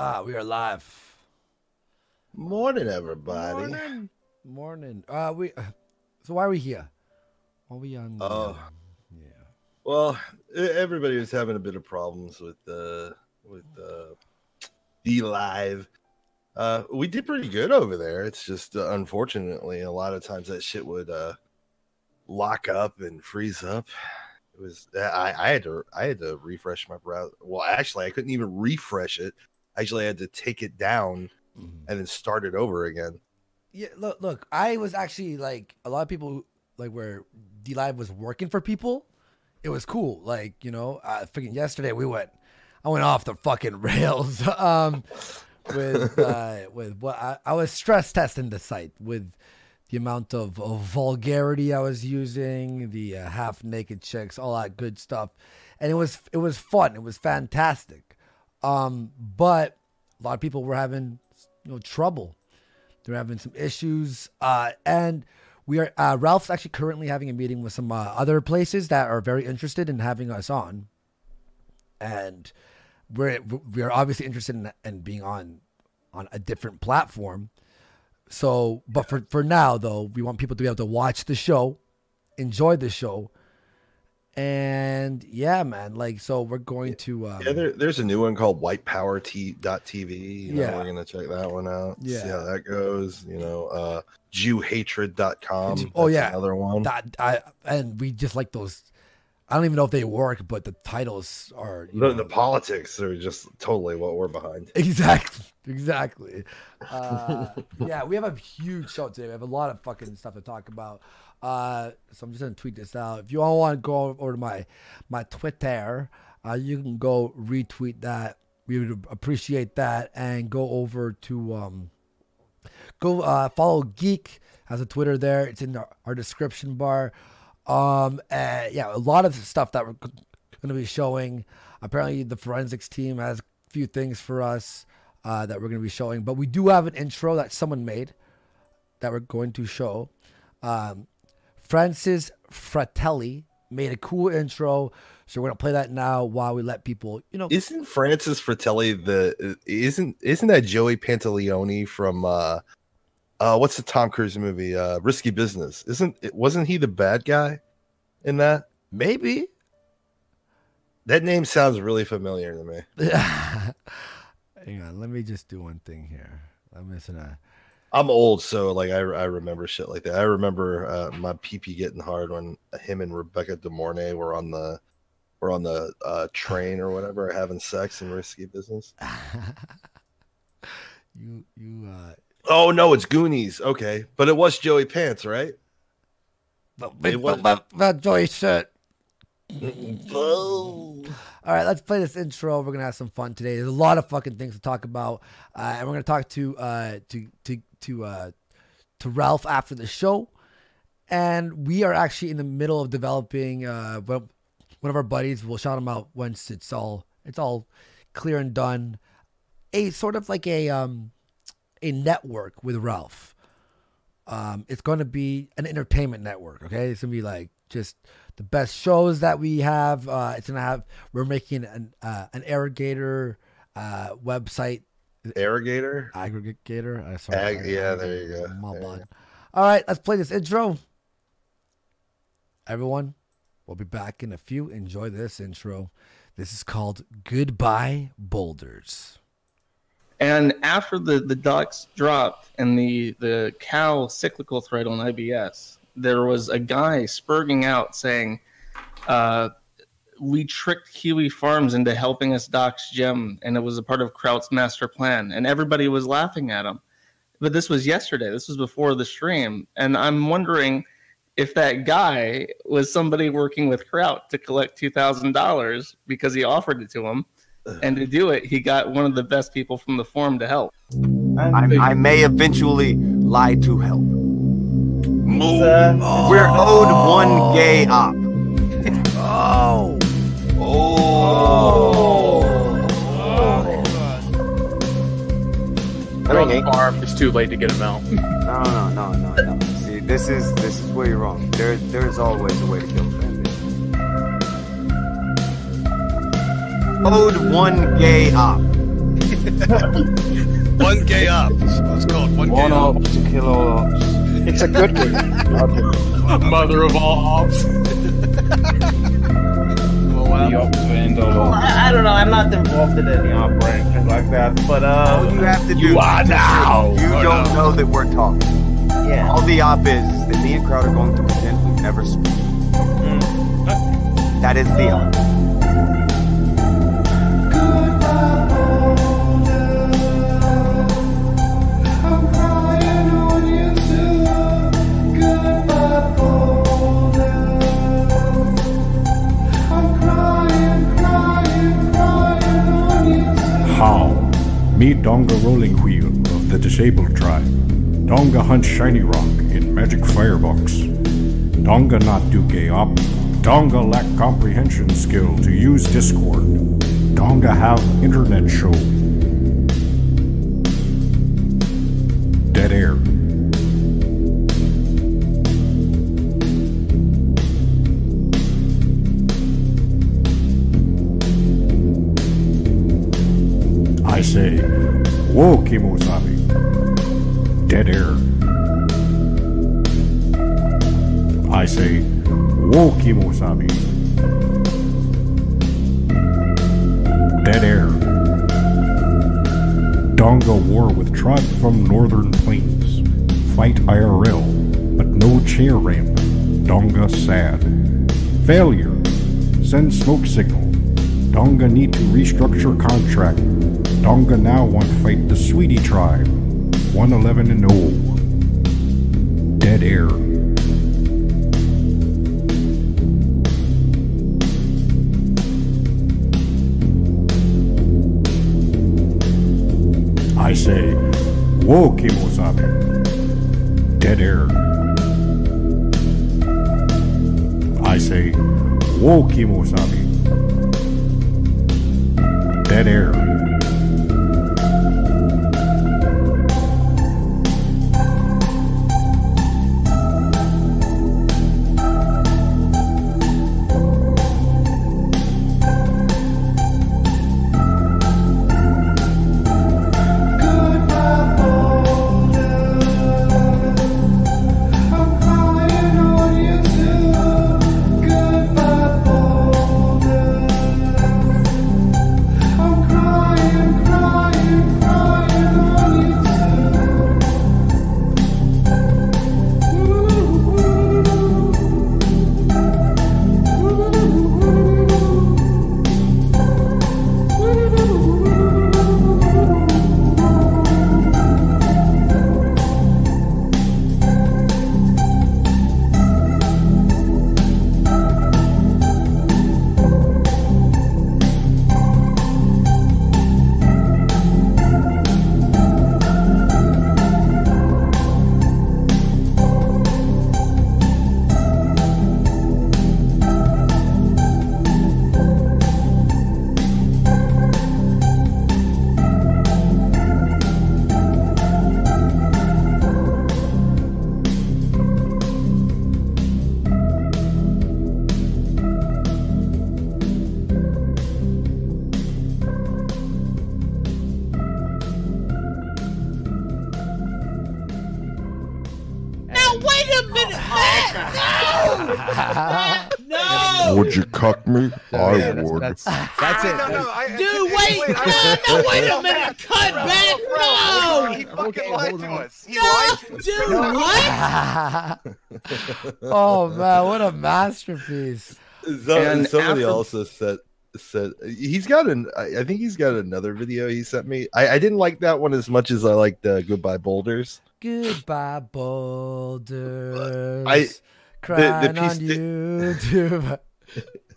Ah, we are live. Morning, everybody. Morning. Morning. Uh, we. So why are we here? Why are we on? the- Oh. yeah. Well, everybody was having a bit of problems with uh with uh D Live. Uh, we did pretty good over there. It's just uh, unfortunately a lot of times that shit would uh lock up and freeze up. It was I, I had to I had to refresh my browser. Well, actually, I couldn't even refresh it. I actually had to take it down Mhm. and then start it over again. Yeah. Look, look. I was actually like a lot of people like where D Live was working for people. It was cool. Like you know, uh, freaking yesterday we went. I went off the fucking rails. um, with uh, with what I, I was stress testing the site with the amount of, of vulgarity I was using, the uh, half naked chicks, all that good stuff, and it was it was fun. It was fantastic. Um, but a lot of people were having you know trouble. They're having some issues, uh, and we are. Uh, Ralph's actually currently having a meeting with some uh, other places that are very interested in having us on, and we're we are obviously interested in, in being on on a different platform. So, but for for now though, we want people to be able to watch the show, enjoy the show, and yeah, man, like so we're going to um, Yeah, there, there's a new one called whitepower.tv. You know, Yeah. we're gonna check that one out. Yeah. See how that goes. You know, uh Jewhatred.com. Oh, yeah. Another one. that I and we just like those. I don't even know if they work, but the titles are the, the politics are just totally what we're behind. Exactly. Exactly. Uh, yeah, we have a huge show today. We have a lot of fucking stuff to talk about. Uh, so I'm just gonna tweet this out. If you all want to go over to my my Twitter, uh, you can go retweet that. We would appreciate that, and go over to um, go uh, follow Geek has a Twitter there. It's in our, our description bar. Um, and yeah, a lot of stuff that we're going to be showing. Apparently, the forensics team has a few things for us uh, that we're going to be showing, but we do have an intro that someone made that we're going to show. Um, Francis Fratelli made a cool intro, so we're going to play that now while we let people, you know, Isn't Francis Fratelli the isn't isn't that Joey Pantoliano from uh uh what's the Tom Cruise movie? Uh Risky Business. Isn't it wasn't he the bad guy in that? maybe. That name sounds really familiar to me. Hang on, let me just do one thing here. I'm missing a. I'm old, so like I, I remember shit like that. I remember uh, my PP getting hard when him and Rebecca De Mornay were on the were on the uh, train or whatever, having sex in risky business. you you uh. Oh no, it's Goonies. Okay, but it was Joey Pants, right? But, but, was- but, but Joey shirt. All right, let's play this intro. We're gonna have some fun today. There's a lot of fucking things to talk about, uh, and we're gonna talk to uh, to to to uh, to Ralph after the show. And we are actually in the middle of developing. Uh, one of our buddies. We'll shout him out once it's all it's all clear and done. A sort of like a um, a network with Ralph. Um, it's going to be an entertainment network. Okay, it's gonna be like just the best shows that we have. Uh, it's gonna have. We're making an uh, an aggregator uh, website Irrigator. aggregator. Uh, sorry, Ag- I- yeah, there you go. my There bad. All right, let's play this intro. Everyone, we'll be back in a few. Enjoy this intro. This is called Goodbye Boulders. And after the, the ducks dropped and the, the cow cyclical thread on IBS, there was a guy spurging out saying, uh, We tricked Kiwi Farms into helping us dox Gem, and it was a part of Kraut's master plan. And everybody was laughing at him. But this was yesterday. This was before the stream. And I'm wondering if that guy was somebody working with Kraut to collect $2,000 because he offered it to him and to do it, he got one of the best people from the forum to help. I, I may eventually lie to help. We're owed one gay op. Oh, They're on the farm. It's too late to get him out. No, no, no, no, no. See, this is this is where you're wrong. There, there's always a way to kill a fan base. One gay up. One gay up. It's called one, One gay op. ops to kill all ops. It's a good one. Mother of all ops. The ops all Well. I, I don't know. I'm not involved in any operation like that, but All uh, you have to do You are now. You Oh, don't no. know that we're talking. yeah. All the op is, is that me and Kraut are going to pretend we've never spoken. Mm. That is the op. Meet Donga Rolling Wheel of the Disabled Tribe. Donga hunts Shiny Rock in Magic Firebox. Donga not gay op. Donga lack comprehension skill to use Discord. Donga have internet show. Whoa, Kimosabi. Dead air. I say, Whoa, Kimosabi. Dead air. Donga war with tribe from northern plains. Fight IRL, but no chair ramp. Donga sad. Failure. Send smoke signal. Donga need to restructure contract. Donga now want fight the Sweetie tribe. 111 and 0. Dead air. I say, Whoa, Kimosabi. Dead air. I say, Whoa, Kimosabi. Dead air. Would you cuck me? I Yeah, would. That's, that's it. No, no, That's- I, Dude, wait! No, no, wait a minute! Cut back! No! He fucking Okay, lied to us. He lied to us. Dude, what? oh man, what a masterpiece! So- And somebody after- also said said he's got an I I think he's got another video he sent me. I, I didn't like that one as much as I liked uh, Goodbye Boulders. Goodbye, boulders. I- crying the on piece that- YouTube.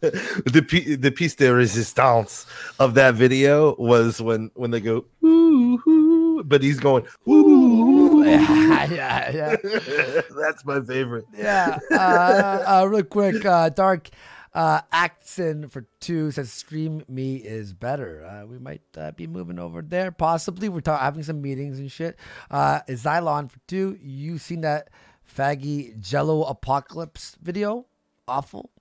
the the piece de resistance of that video was when when they go ooh, ooh but he's going ooh, yeah, yeah, yeah. That's my favorite. yeah. Uh, uh, real quick, uh, Dark uh, Axon for two says stream me is better. Uh, we might uh, be moving over there, possibly. We're ta- having some meetings and shit. Uh, Xylon for two. You seen that faggy Jello apocalypse video? Awful.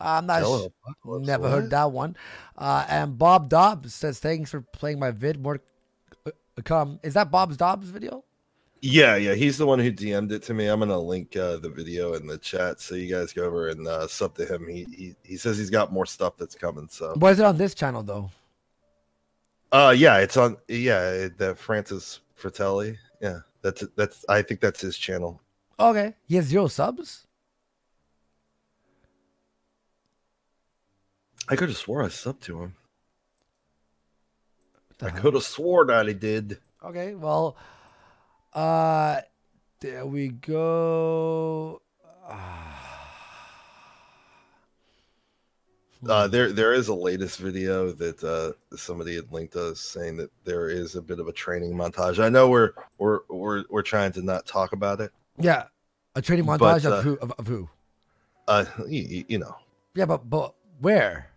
I'm not. Sh- never what? heard that one. Uh, and Bob Dobbs says thanks for playing my vid. More come. Is that Bob's Dobbs video? Yeah, yeah, he's the one who DM'd it to me. I'm gonna link uh, the video in the chat so you guys go over and uh, sub to him. He, he he says he's got more stuff that's coming. So, Why is it on this channel though? uh, yeah, it's on. Yeah, the Francis Fratelli. Yeah, that's that's. I think that's his channel. Okay, he has zero subs. I could have swore I subbed to him. I could have swore that he did. Okay, well, uh, there we go. Uh, there, there is a latest video that uh, somebody had linked us saying that there is a bit of a training montage. I know we're we're we're we're trying to not talk about it. Yeah, a training But, montage uh, of who? Of, of who? Uh, you, you know, Yeah, but but where?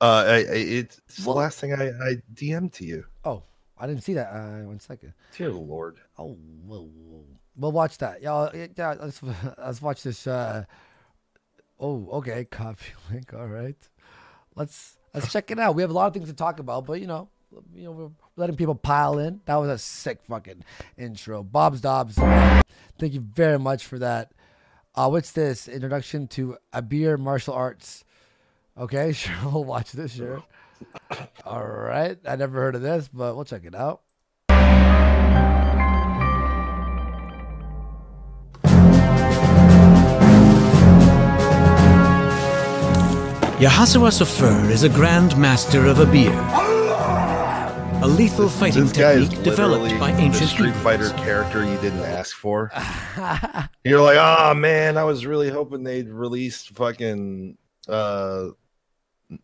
Uh, I, I, it's the Well- last thing I, I DM'd to you. Oh, I didn't see that. Uh, one second. Dear Lord, Oh, whoa, whoa. we'll watch that. Yeah, yeah. Let's let's watch this. Uh, oh, okay. Copy link. All right. Let's let's check it out. We have a lot of things to talk about, but you know, you know, we're letting people pile in. That was a sick fucking intro. Bob's Dobbs. Thank you very much for that. Uh, what's this? Introduction to Abir martial arts. Okay, sure. We'll watch this. Sure. All right. I never heard of this, but we'll check it out. Yehoshua Sofer is a grand master of Abir. a lethal fighting this guy is technique developed literally by the ancient Street Hebrews. Fighter character you didn't ask for. You're like, oh man, I was really hoping they'd release fucking. uh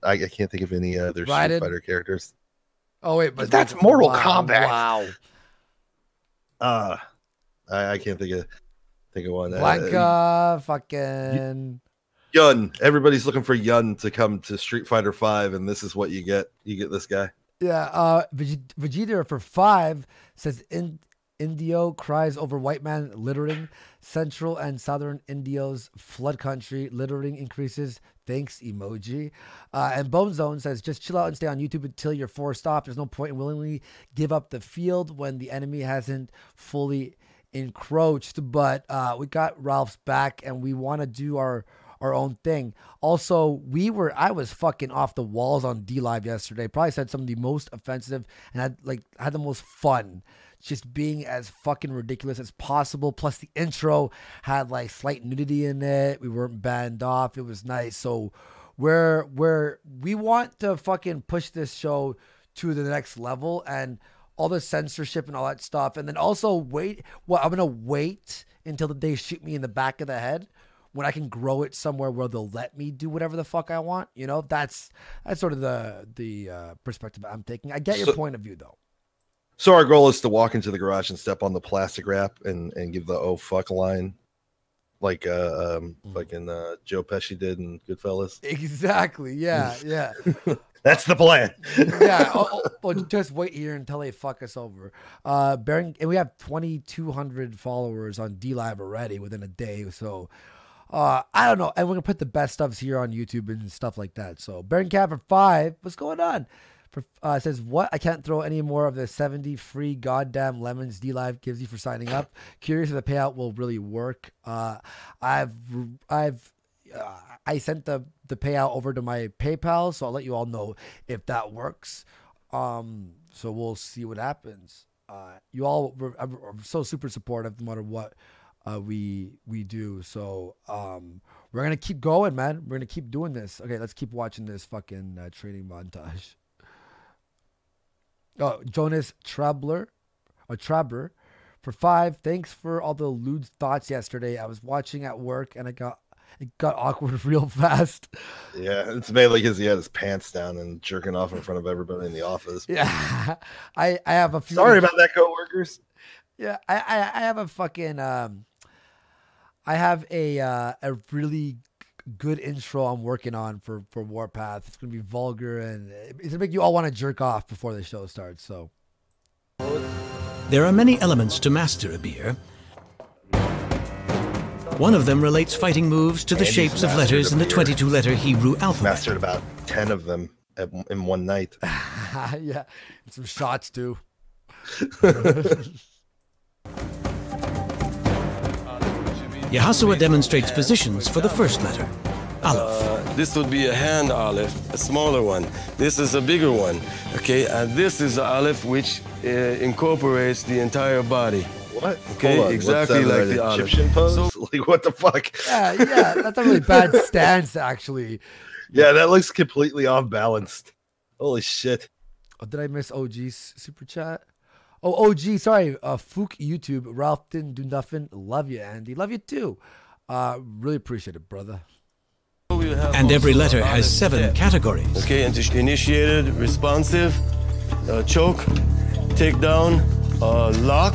I, I can't think of any other Street Fighter characters. Oh wait, but But that's Mortal wow, Kombat. Wow. Uh I, I can't think of think of one. Uh, Blanka, fucking. Yun. Everybody's looking for Yun to come to Street Fighter Five, and this is what you get. You get this guy. Yeah, uh, Vegeta for five says in, Indio cries over white man littering. Central and southern Indio's flood country littering increases. Thanks, emoji. Uh, and Bone Zone says just chill out and stay on YouTube until you're forced off. There's no point in willingly give up the field when the enemy hasn't fully encroached. But uh, we got Ralph's back, and we want to do our our own thing. Also, we were I was fucking off the walls on D Live yesterday. Probably said some of the most offensive and had like had the most fun. Just being as fucking ridiculous as possible. Plus the intro had like slight nudity in it. We weren't banned off. It was nice. So we're we're we want to fucking push this show to the next level and all the censorship and all that stuff. And then also wait well, I'm gonna wait until the they shoot me in the back of the head when I can grow it somewhere where they'll let me do whatever the fuck I want. You know, that's that's sort of the the uh, perspective I'm taking. I get your So- point of view though. So our goal is to walk into the garage and step on the plastic wrap and and give the oh fuck line, like uh um Mm. fucking uh, Joe Pesci did in Goodfellas. Exactly. Yeah. Yeah. That's the plan. yeah. Oh, oh, oh, just wait here until they fuck us over. Uh, bearing, and we have 2,200 followers on D Live already within a day. So, uh, I don't know. And we're gonna put the best stuffs here on YouTube and stuff like that. So, Baron Cat for five. What's going on? Uh, says what? I can't throw any more of the 70 free goddamn lemons D Live gives you for signing up. Curious if the payout will really work. Uh, I've I've uh, I sent the the payout over to my PayPal, so I'll let you all know if that works. Um, so we'll see what happens. Uh, you all are are so super supportive, no matter what uh, we we do. So um, we're gonna keep going, man. We're gonna keep doing this. Okay, let's keep watching this fucking uh, training montage. Oh, Jonas Trabler, or Trabler, for five. Thanks for all the lewd thoughts yesterday. I was watching at work and I got it got awkward real fast. Yeah, it's mainly because he had his pants down and jerking off in front of everybody in the office. Yeah, I I have a few. Sorry about that, coworkers. Yeah, I I, I have a fucking um, I have a uh, a really good intro I'm working on for for Warpath. It's gonna be vulgar and it's gonna make you all want to jerk off before the show starts. So There are many elements to master Abir. One of them relates fighting moves to the Andy's shapes of letters in the 22 letter Hebrew alphabet. Mastered about ten of them at, in one night. yeah, some shots too. Yehoshua demonstrates positions for the first letter, Aleph. Uh, this would be a hand aleph, a smaller one. This is a bigger one, okay? And this is the aleph which uh, incorporates the entire body. What? Okay, Hold on, what's exactly that, like an the aleph. Egyptian pose. So- like what the fuck? Yeah, yeah, that's a really bad stance, actually. Yeah, that looks completely off balanced. Holy shit. Oh, did I miss OG's super chat? Oh, OG, sorry. Uh, Fook YouTube, Ralph didn't do nothing. Love you, Andy. Love you too. Uh, really appreciate it, brother. And every letter has seven step. categories. Okay, initiated, responsive, uh, choke, takedown, uh, lock,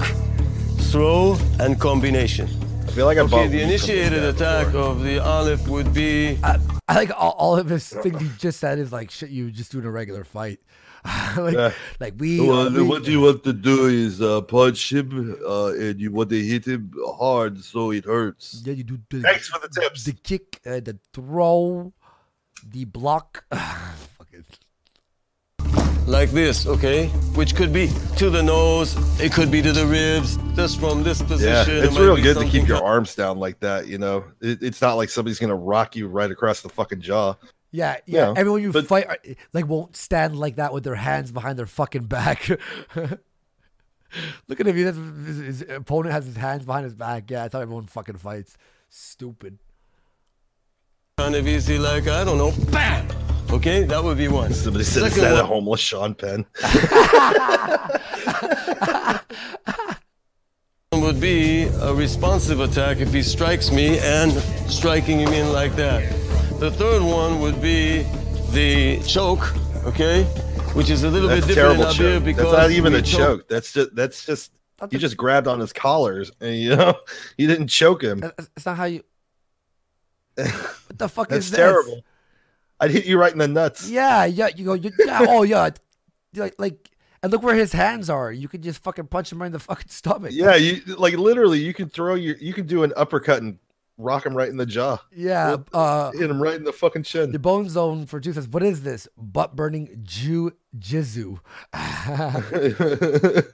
throw, and combination. I feel like I Okay, the initiated attack before. of the aleph would be I, I like all, all of his things he just said is like shit you just do in a regular fight. like, Yeah. like we, Well, uh, we- what you want to do is uh, punch him, uh, and you want to hit him hard so it hurts. yeah, you do the, Thanks for the tips. the kick, uh, the throw, the block. Like this, okay? Which could be to the nose, it could be to the ribs, just from this position. it it's might real good to keep your arms down like that. You know, it, it's not like somebody's gonna rock you right across the fucking jaw. Yeah, yeah. Yeah, Everyone you but- fight uh, like won't stand like that with their hands behind their fucking back. Look at him. He has, his, his opponent has his hands behind his back. Yeah, I thought everyone fucking fights. Stupid. kind of easy, like I don't know, bam. Okay, that would be one. Somebody said Second instead one. of homeless Sean Penn. would be a responsive attack if he strikes me and striking him in like that. The third one would be the choke, okay, which is a little That's bit different terrible in Abir choke. because That's not even a choke. That's just that's just you just grabbed on his collars and you know you didn't choke him. That's that's not how you. What the fuck That's is this? terrible. I'd hit you right in the nuts. Yeah, yeah. You go. You, yeah. Oh, yeah. Like, like, and look where his hands are. You could just fucking punch him right in the fucking stomach. Yeah, you like literally you can throw your you can do an uppercut and rock him right in the jaw. Yeah. Uh, hit him right in the fucking chin. The Bone Zone for two says, "What is this butt burning Jew jizu?"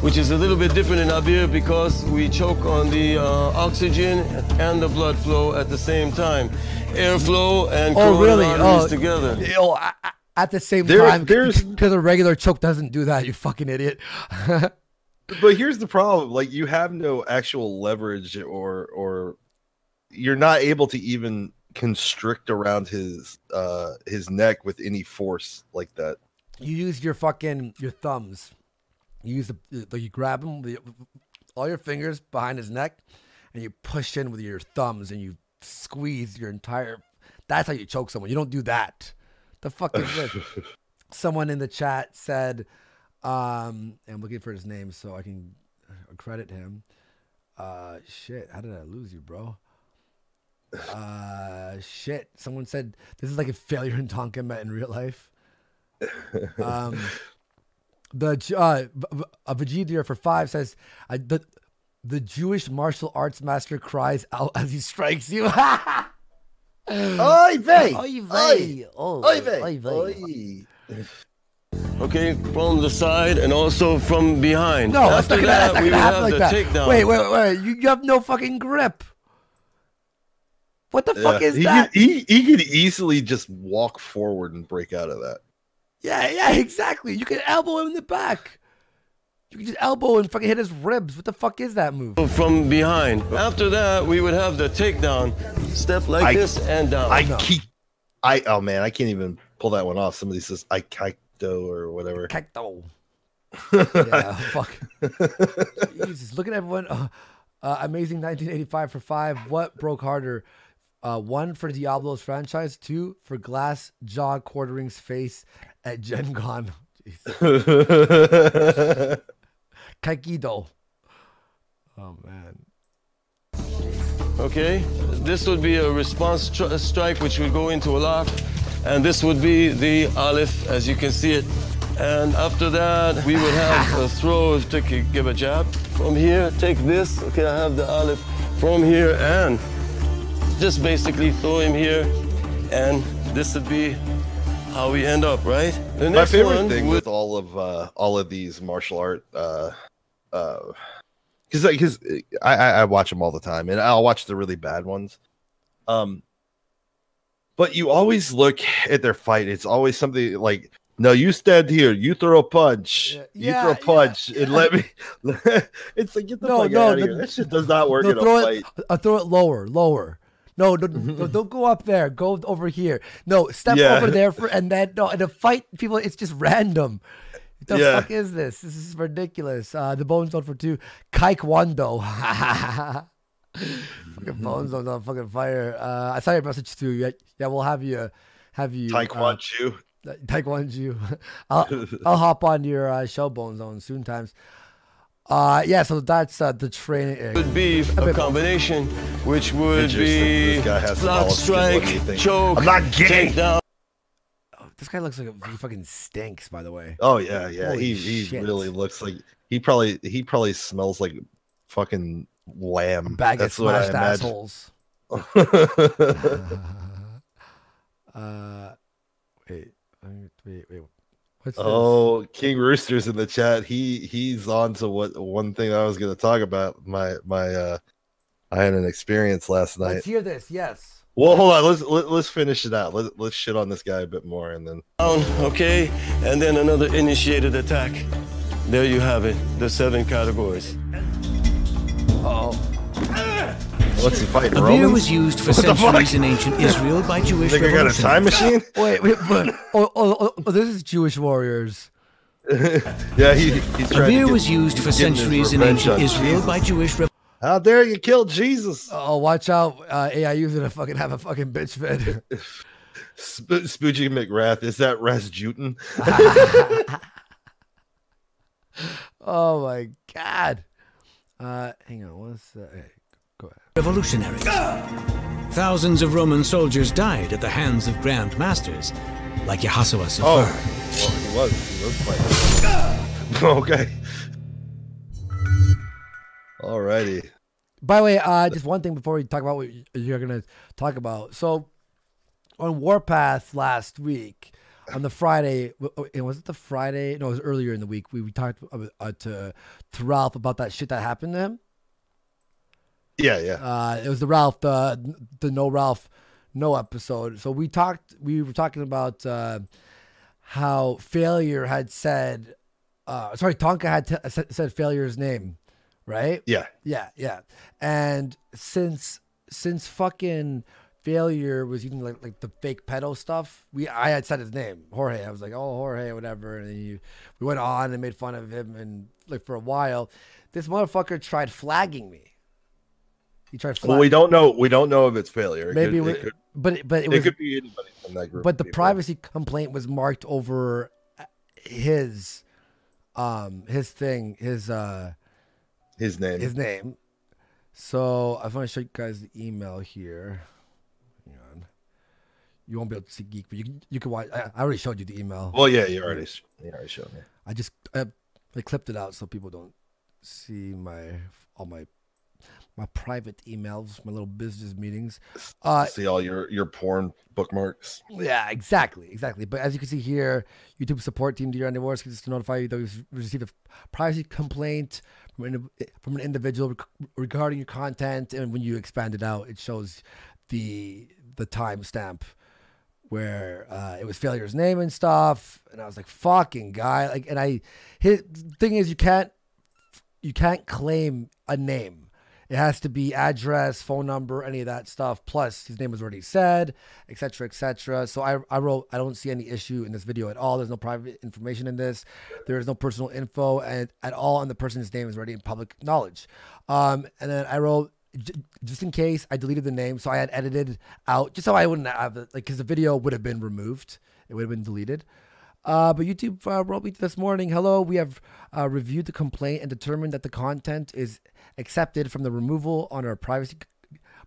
which is a little bit different in Abir because we choke on the uh, oxygen and the blood flow at the same time. Airflow and oh, really? Oh, together. Oh, a- a- at the same There- time, because a regular choke doesn't do that. You fucking idiot. but here's the problem: like you have no actual leverage, or or you're not able to even constrict around his uh his neck with any force like that. you use your fucking your thumbs. You use the like you grab him with all your fingers behind his neck, and you push in with your thumbs, and you squeeze your entire. That's how you choke someone. You don't do that. The fuck is this? Someone in the chat said, um, and I'm looking for his name so I can credit him. Uh, shit, how did I lose you, bro? Uh, shit. Someone said this is like a failure in Tonka met in real life. Um, the uh, V- V- a Vegeta for five says uh, the the Jewish martial arts master cries out as he strikes you. Oy vey! Oy Oy! vey! Oh, Oy vey! oy vey. Okay, from the side and also from behind. No, that's After not gonna, that's that, not we gonna would happen have like the that. takedown. Wait, wait, wait! You, you have no fucking grip. What the fuck is he that? Could, he he could easily just walk forward and break out of that. Yeah, yeah, exactly. You can elbow him in the back. You can just elbow and fucking hit his ribs. What the fuck is that move? From behind. After that, we would have the takedown. Step like I- this and down. I keep I oh man, I can't even pull that one off. Somebody says I, I kaito or whatever. Kaito. yeah, fuck. Jesus, look at everyone. Uh, uh, amazing 1985 for five. What broke harder? Uh, one for Diablo's franchise. Two for Glass Jaw Quartering's face at Gen Con. Jeez. Kaikido. Oh man. Okay, this would be a response stri- strike which would go into a lock, and this would be the aleph as you can see it. And after that, we would have a throw, take a, give a jab from here, take this. Okay, I have the aleph from here, and just basically throw him here, and this would be how we end up, right? The My favorite one thing would with all of uh, all of these martial art, uh, uh, because because I, I I watch them all the time, and I'll watch the really bad ones. Um, but you always look at their fight. It's always something like, "No, you stand here. You throw a punch. you throw a punch, and let me." it's like get the No, fuck no, out of the- here. That shit does not work No, in a throw fight. it. Uh, throw it lower, lower. No, no, no, don't go up there. Go over here. No, step Yeah. over there for, and then no, in a fight, people, it's just random. What the Yeah. fuck is this? This is ridiculous. Uh, the Bone Zone for two. Taekwondo. Fucking Bone Zone's on fucking fire. Uh, I saw your message too. Yeah, yeah, we'll have you, have you. Taekwondo. Uh, Taekwondo. I'll, I'll hop on your uh, show, Bone Zone, soon times. Uh, yeah, so that's uh, the training. would be a combination, which would be This guy has some block olive skin. What strike, do you think? choke, I'm not gay. takedown. This guy looks like a, he fucking stinks. By the way. Oh yeah, yeah. Holy he he shit. really looks like he probably he probably smells like fucking lamb. Bag That's of what I smashed assholes. uh, wait, wait, wait, wait. What's this? oh, King Rooster's in the chat. He he's on to what one thing I was going to talk about. My my uh, I had an experience last night. Let's hear this. Yes. Well, hold on. Let's let, let's finish it out. Let, let's shit on this guy a bit more, and then okay, and then another initiated attack. There you have it, the seven categories. What's he fighting? Abir was used for What centuries in ancient Israel by Jewish Think I got a time machine? Wait, wait, but oh, oh, oh, oh, this is Jewish warriors. yeah, he he's A trying to beer was used for centuries in ancient Israel Jesus. by Jewish rev- How dare you kill Jesus? Oh, watch out! Uh, AIU's gonna fucking have a fucking bitch fit. Sp- Spoogie McWrath, is that Rasputin? oh my god! Uh, hang on, what's that? Hey, go ahead. revolutionaries. Thousands of Roman soldiers died at the hands of grand masters like Yehoshua Sofer. Oh, well, he was. He was fighting. okay. Alrighty. By the way, uh, just one thing before we talk about what you're gonna talk about. So, on Warpath last week, on the Friday, it was it the Friday? No, it was earlier in the week. We, we talked uh, to to Ralph about that shit that happened to him. Yeah, yeah. Uh, it was the Ralph, the the no Ralph, no episode. So we talked. We were talking about uh, how failure had said. Uh, sorry, Tonka had t- said, failure's name, right? Yeah. Yeah, yeah. And since since fucking failure was using like like the fake pedo stuff, we I had said his name, Jorge. I was like, oh Jorge, whatever. And then you, we went on and made fun of him, and like for a while, this motherfucker tried flagging me. He tried. Well, we don't know. We don't know if it's failure. It Maybe, could, it it could, but but it it was. could be anybody from that group. but the people. privacy complaint was marked over uh, his, um, his thing, his uh, his name, his name. So I want to show you guys the email here. Hang on. You won't be able to see geek, but you can- you can watch. I, I already showed you the email. Well, yeah, you already you already showed me. I just I, I clipped it out so people don't see my all my my private emails, my little business meetings. Uh, See all your your porn bookmarks. Yeah, exactly, exactly. But as you can see here, YouTube support team DRN Divorce gets to notify you that we've received a privacy complaint from an, from an individual rec- regarding your content, and when you expand it out, it shows the the timestamp where uh, it was failure's name and stuff. And I was like, "Fucking guy!" Like, and I, his thing is, you can't you can't claim a name. It has to be address, phone number, any of that stuff. Plus, his name was already said, etc., etc. So I, I wrote, I don't see any issue in this video at all. There's no private information in this. There is no personal info and at all, and the person's name is already in public knowledge. Um, and then I wrote, just in case, I deleted the name, so I had edited out just so I wouldn't have like, because the video would have been removed. It would have been deleted. Uh, but YouTube uh, wrote me this morning. Hello, we have uh, reviewed the complaint and determined that the content is accepted from the removal on our privacy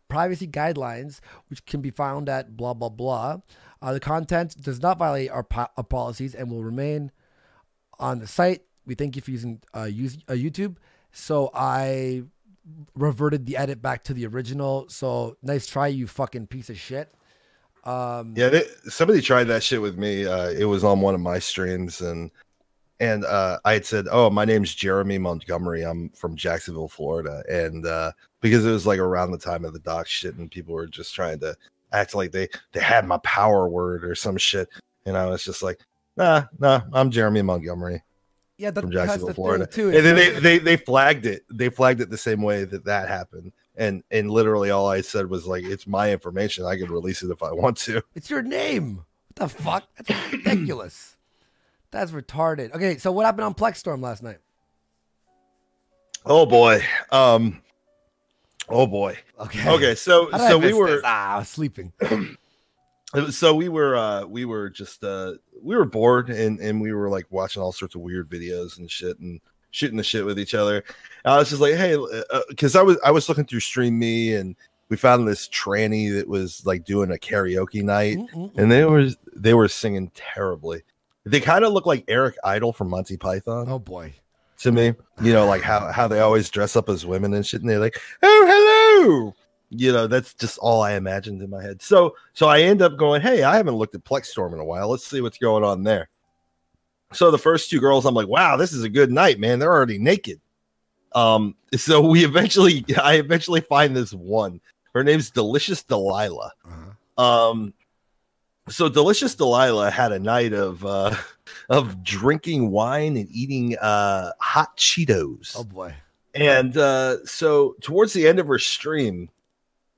privacy guidelines, which can be found at blah blah blah. Uh, the content does not violate our, po- our policies and will remain on the site. We thank you for using uh, use, uh, YouTube. So I reverted the edit back to the original. So nice try, you fucking piece of shit. Um, Yeah, they, somebody tried that shit with me. Uh, it was on one of my streams, and and uh, I had said, "Oh, my name's Jeremy Montgomery. I'm from Jacksonville, Florida," and uh, because it was like around the time of the doc shit, and people were just trying to act like they they had my power word or some shit, and I was just like, "Nah, nah, I'm Jeremy Montgomery." Yeah, that, from Jacksonville, Florida. too. and then they, they they flagged it. They flagged it the same way that that happened. And and literally all I said was like, "It's my information. I can release it if I want to." It's your name. What the fuck? That's ridiculous. That's retarded. Okay, so what happened on Plex Storm last night? Oh boy. Um. Oh boy. Okay. Okay. So How did I so we were this? ah, I was sleeping. So we were uh we were just uh we were bored and and we were like watching all sorts of weird videos and shit and shooting the shit with each other. And I was just like, hey, uh, uh, because I was I was looking through Stream Me and we found this tranny that was like doing a karaoke night mm, mm, and mm. they were they were singing terribly. They kind of look like Eric Idle from Monty Python. Oh boy. To me, you know, like how how they always dress up as women and shit, and they're like, "Oh, hello," you know that's just all i imagined in my head so so i end up going hey i haven't looked at plex storm in a while let's see what's going on there so the first two girls i'm like wow this is a good night man. They're already naked. Um so we eventually i eventually find this one. Her name's delicious delilah. Um so delicious delilah had a night of uh of drinking wine and eating uh hot cheetos. Oh boy. and uh, so towards the end of her stream,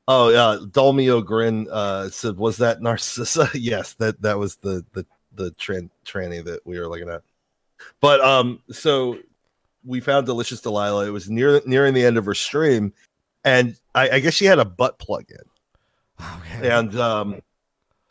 oh uh Dolmio Grin uh said, Was that Narcissa? yes, that that was the the the tran- tranny that we were looking at. But um, so we found Delicious Delilah. It was near nearing the end of her stream, and I, I guess she had a butt plug in. And um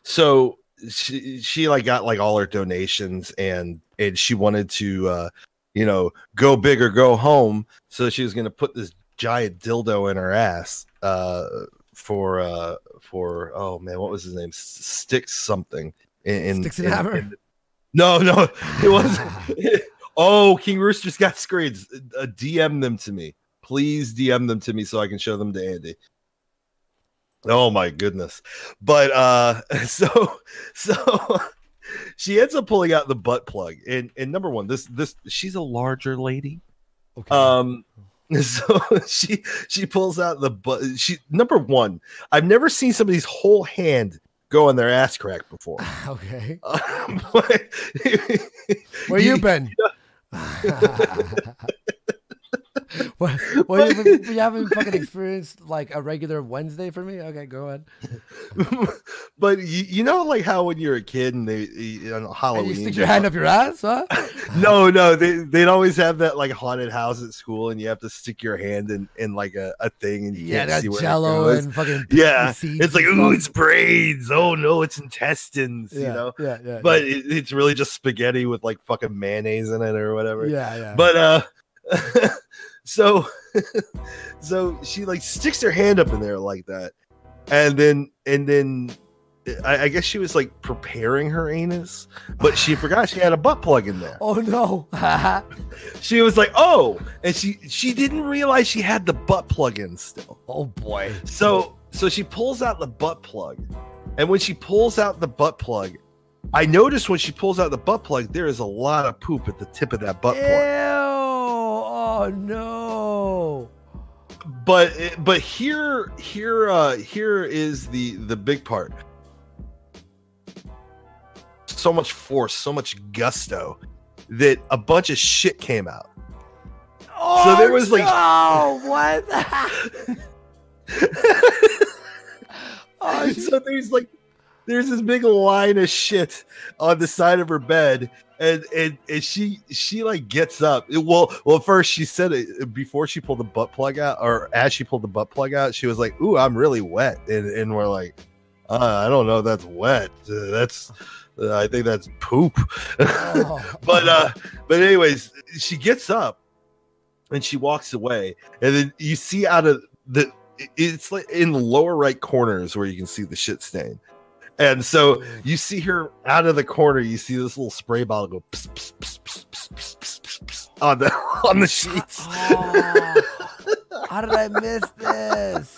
so she she like got like all her donations and and she wanted to uh you know go big or go home so she was gonna put this giant dildo in her ass uh for uh for oh man what was his name stick something in, in Sticks and in- Hammer? in- no no it was oh king rooster's got screens uh, dm them to me please dm them to me so i can show them to andy Oh my goodness. But uh so so she ends up pulling out the butt plug. And and number one, this this she's a larger lady. Um so she she pulls out the butt she number one, I've never seen somebody's whole hand going their ass cracked before. Okay. Um, Where you been? You know, what, what you, been- you haven't fucking experienced like a regular Wednesday for me? Okay, go ahead. but you, you know like how when you're a kid and they you- on And Halloween you stick your hand up your ass, huh? no, no, they they'd always have that like haunted house at school, and you have to stick your hand in in like a, a thing, and you Yeah, can't see where Jell-O it goes. and fucking yeah, it's like ooh, it's brains. Oh no, it's intestines. you Yeah, know, yeah, yeah, But it, it's really just spaghetti with like fucking mayonnaise in it or whatever. Yeah, yeah. But uh, so so she like sticks her hand up in there like that, and then and then. I, I guess she was like preparing her anus, but she forgot she had a butt plug in there. Oh no. she was like, "Oh," and she she didn't realize she had the butt plug in still. Oh boy. So so she pulls out the butt plug, and when she pulls out the butt plug, I noticed when she pulls out the butt plug, there is a lot of poop at the tip of that butt Ew. plug. Oh no. But but here here uh here is the the big part. So much force, so much gusto that a bunch of shit came out. Oh, so there was like no. what? Oh, so there's like there's this big line of shit on the side of her bed and and, and she she like gets up. Well well first she said it before she pulled the butt plug out or as she pulled the butt plug out she was like ooh i'm really wet and, and we're like uh, i don't know that's wet. Uh, that's uh, i think that's poop. But uh but anyways she gets up and she walks away and then you see out of the it's like in the lower right corners where you can see the shit stain and so you see her out of the corner, you see this little spray bottle go pss, pss, pss, on the on the oh, sheets. Oh, how did I miss this?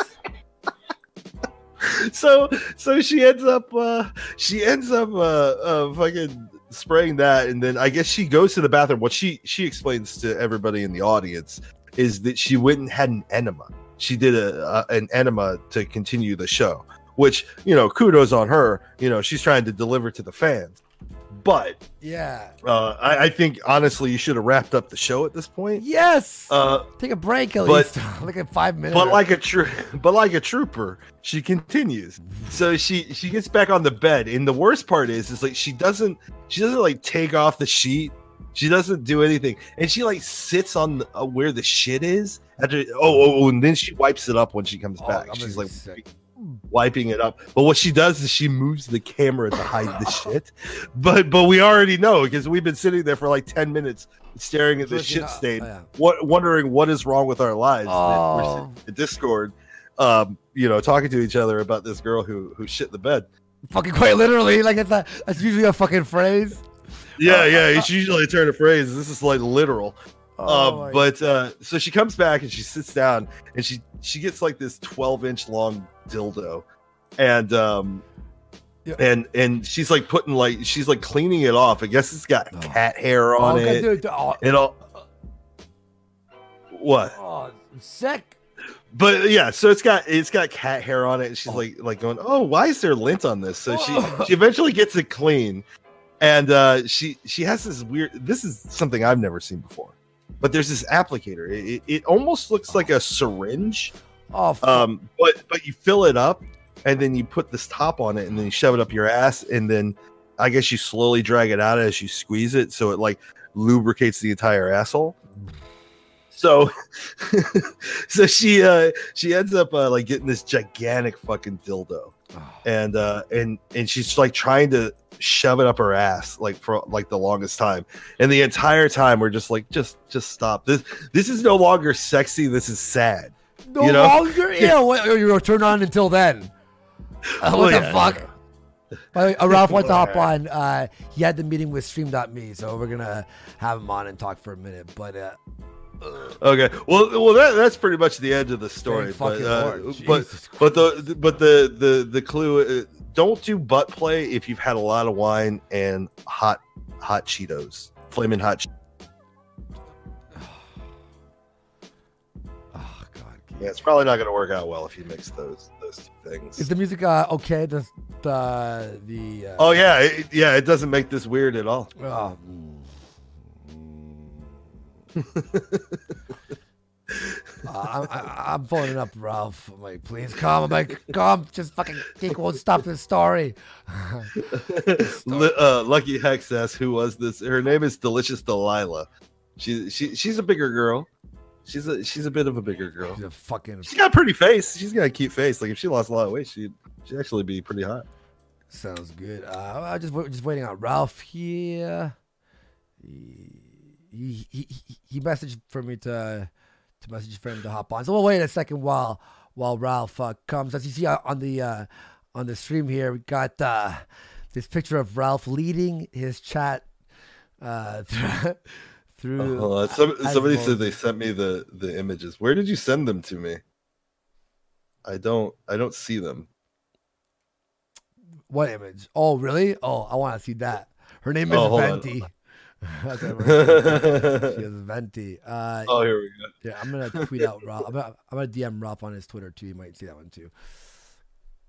so so she ends up uh she ends up uh, uh fucking spraying that and then I guess she goes to the bathroom. What she she explains to everybody in the audience is that she went and had an enema. She did a, a an enema to continue the show which you know kudos on her you know she's trying to deliver to the fans but Yeah. uh i, I think honestly you should have wrapped up the show at this point Yes. uh Take a break at but- least. like a five minutes. but like a true, but like a trooper, she continues. So she she gets back on the bed, and the worst part is, is like she doesn't she doesn't like take off the sheet. She doesn't do anything, and she like sits on the, uh, where the shit is. After oh, oh oh, and then she wipes it up when she comes Oh, back. I'm She's like sick. Wiping it up. But what she does is she moves the camera to hide the shit. But but we already know because we've been sitting there for like ten minutes staring at this Looking shit up- stain, oh, yeah. what wondering what is wrong with our lives. that we're Oh. in Discord, um, you know, talking to each other about this girl who who shit the bed. fucking quite literally. Like it's a, that's usually a fucking phrase. Yeah, yeah. It's usually a turn of phrase. This is like literal. Oh uh, but uh, so she comes back and she sits down and she she gets like this 12 inch long dildo and um Yeah. and and she's like putting like she's like cleaning it off. I guess it's got cat hair on Oh, okay, it dude, oh, and all. What? Oh, sick. but yeah so it's got it's got cat hair on it. And she's like like going oh why is there lint on this? So she she eventually gets it clean and uh she she has this weird this is something i've never seen before but there's this applicator. It, it, almost looks like a syringe. Oh, um but but you fill it up and then you put this top on it and then you shove it up your ass and then i guess you slowly drag it out as you squeeze it so it like lubricates the entire asshole. So so she uh she ends up uh, like getting this gigantic fucking dildo. And uh and and she's like trying to shove it up her ass like for like the longest time and the entire time we're just like just just stop this this is no longer sexy this is sad no you know? longer. Yeah, what, you were turned on until then. Uh, what Well, the yeah, fuck? By the way, uh, Ralph wants to hop on. Uh, he had the meeting with Stream.me, so we're gonna have him on and talk for a minute. But uh, Okay. Well, well, that, that's pretty much the end of the story. But uh, Lord. but but the but the the the clue: uh, don't do butt play if you've had a lot of wine and hot hot Cheetos, flaming hot. Che- oh god, yeah, it's probably not going to work out well if you mix those those two things. is the music uh, okay? The the the. Uh, oh yeah, it, yeah. It doesn't make this weird at all. Oh, Uh, I'm, I, I'm phoning up Ralph. I'm like, please come. I'm like, come. Just fucking Geek won't stop this story. Li- uh, Lucky Hex asks, "Who was this?" Her name is Delicious Delilah. She she she's a bigger girl. She's a she's a bit of a bigger girl. She's a fucking. She's got a pretty face. She's got a cute face. Like if she lost a lot of weight, she'd she'd actually be pretty hot. Sounds good. Uh, I'm just just waiting on Ralph here. He he, he, he- he messaged for me to to message for him to hop on. So we'll wait a second while while Ralph uh, comes. As you see uh, on the uh, on the stream here, we got uh, this picture of Ralph leading his chat uh, through. through Hold. Some, somebody said they sent me the the images. Where did you send them to me? I don't I don't see them. What image? Oh, really? Oh, I want to see that. Her name is Oh, hold on. Venti. That's she is Venti. Uh, Oh, here we go. Yeah, I'm gonna tweet out Ralph. I'm gonna, I'm gonna DM Rob on his Twitter too. You might see that one too.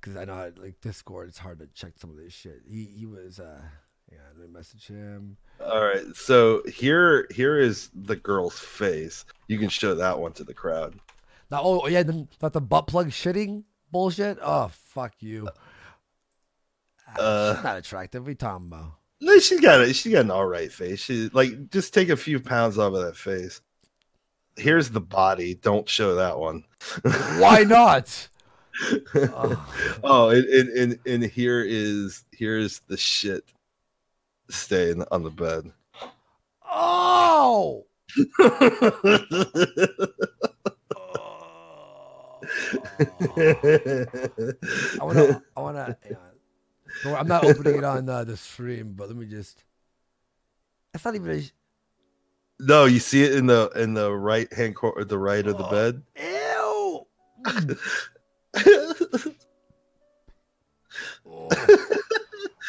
Because I know like Discord, it's hard to check some of this shit. He he was uh yeah. Let me message him. All right. So here here is the girl's face. You can show that one to the crowd. Now, oh yeah, then not the butt plug shitting bullshit. Oh fuck you. Uh, She's not attractive. You talking about? No, she's got a she's got an all right face. She like just take a few pounds off of that face. Here's the body. Don't show that one. Why not? oh, and, and and and here is here's the shit stain on the bed. Oh. oh. I wanna. I wanna. hang on. Don't I'm not opening it on uh, the stream, but let me just. That's not even a. No, you see it in the in the right hand corner, the right Oh. of the bed. Ew.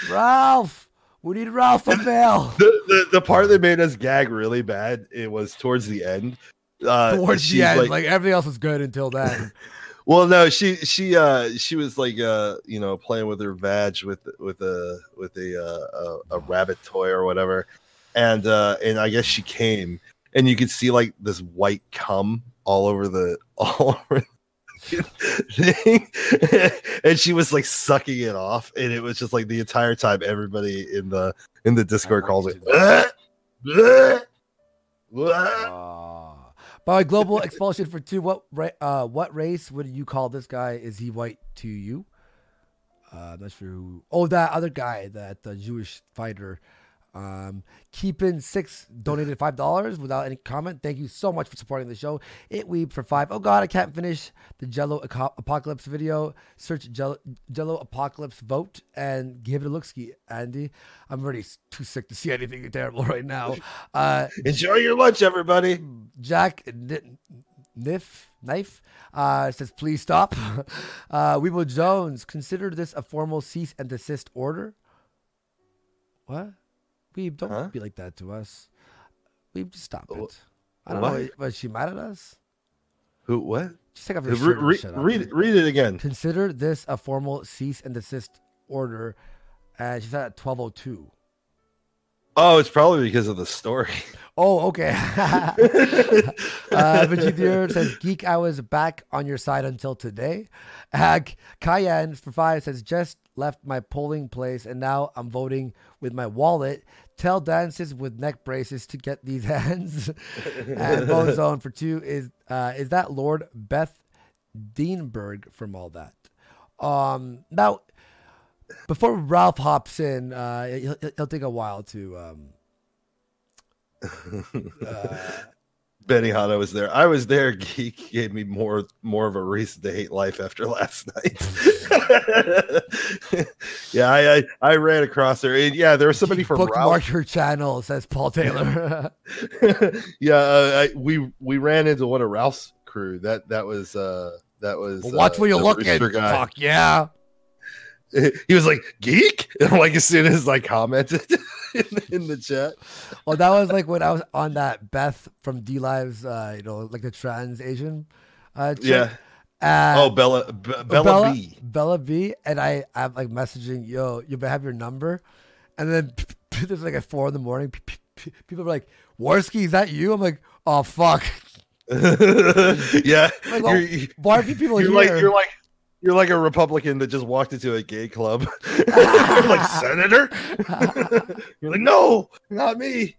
Ralph, we need Ralph a mail. the, the the part that made us gag really bad it was towards the end uh Towards the end, like, everything else was good until then. well no she she uh she was like uh you know playing with her vag with with a with a uh, a, a rabbit toy or whatever. And uh and i guess she came and you could see like this white cum all over the all over the thing. And she was like sucking it off. And it was just like the entire time everybody in the in the discord calls it "Bleh, bleh, bleh." By global expulsion for two. What uh, what race would you call this guy? Is he white to you? Uh, not sure who. Oh, that other guy, that uh, Jewish fighter. Um, keeping six donated five dollars without any comment. Thank you so much for supporting the show. It weeb for five. Oh God, I can't finish the Jello apocalypse video. Search Jello, Jello apocalypse vote and give it a look. Ski Andy. I'm already too sick to see anything terrible right now. Uh, enjoy your lunch everybody Jack Niff Knife uh, says, please stop. Uh, Weeble Jones, consider this a formal cease and desist order. What? Weeb, don't be like that to us. Weeb, just stop it. I don't know. What? Was she mad at us? Who? What? Just take off your shirt re- up. read it- read it again. Consider this a formal cease and desist order. And she said at 1202. Oh, it's probably because of the story. Oh, okay. uh, Vegetier says, Geek, I was back on your side until today. Uh, Cayenne for five says, just left my polling place and now I'm voting with my wallet. Tell dances with neck braces to get these hands. and Bone Zone for two is, uh, is that Lord Beth Deanberg from all that? Um, now, before Ralph hops in, uh, he'll, he'll take a while to, um, Benny Hanna was there. I was there. Geek gave me more more of a reason to hate life after last night. yeah, I, I I ran across her. And yeah, there was somebody from bookmark your channel, says Paul Taylor. yeah, uh, I, we we ran into one of Ralph's crew. That that was uh that was Watch uh, where you're looking. Fuck yeah. He was like geek, and like as soon as I commented in, in the chat. Well, that was like when I was on that Beth from D Live's, uh, you know, like the trans Asian. Uh, chick. Yeah. Uh, oh, Bella B- Bella, B. Bella B. And I, I'm like messaging, yo, you have your number. And then there's like at four in the morning, p- p- p- people are like, Warski, is that you? I'm like, oh, fuck. yeah, Like, well, you're, why are people you're here? like you're like you're like a Republican that just walked into a gay club. like senator. you're like no, not me.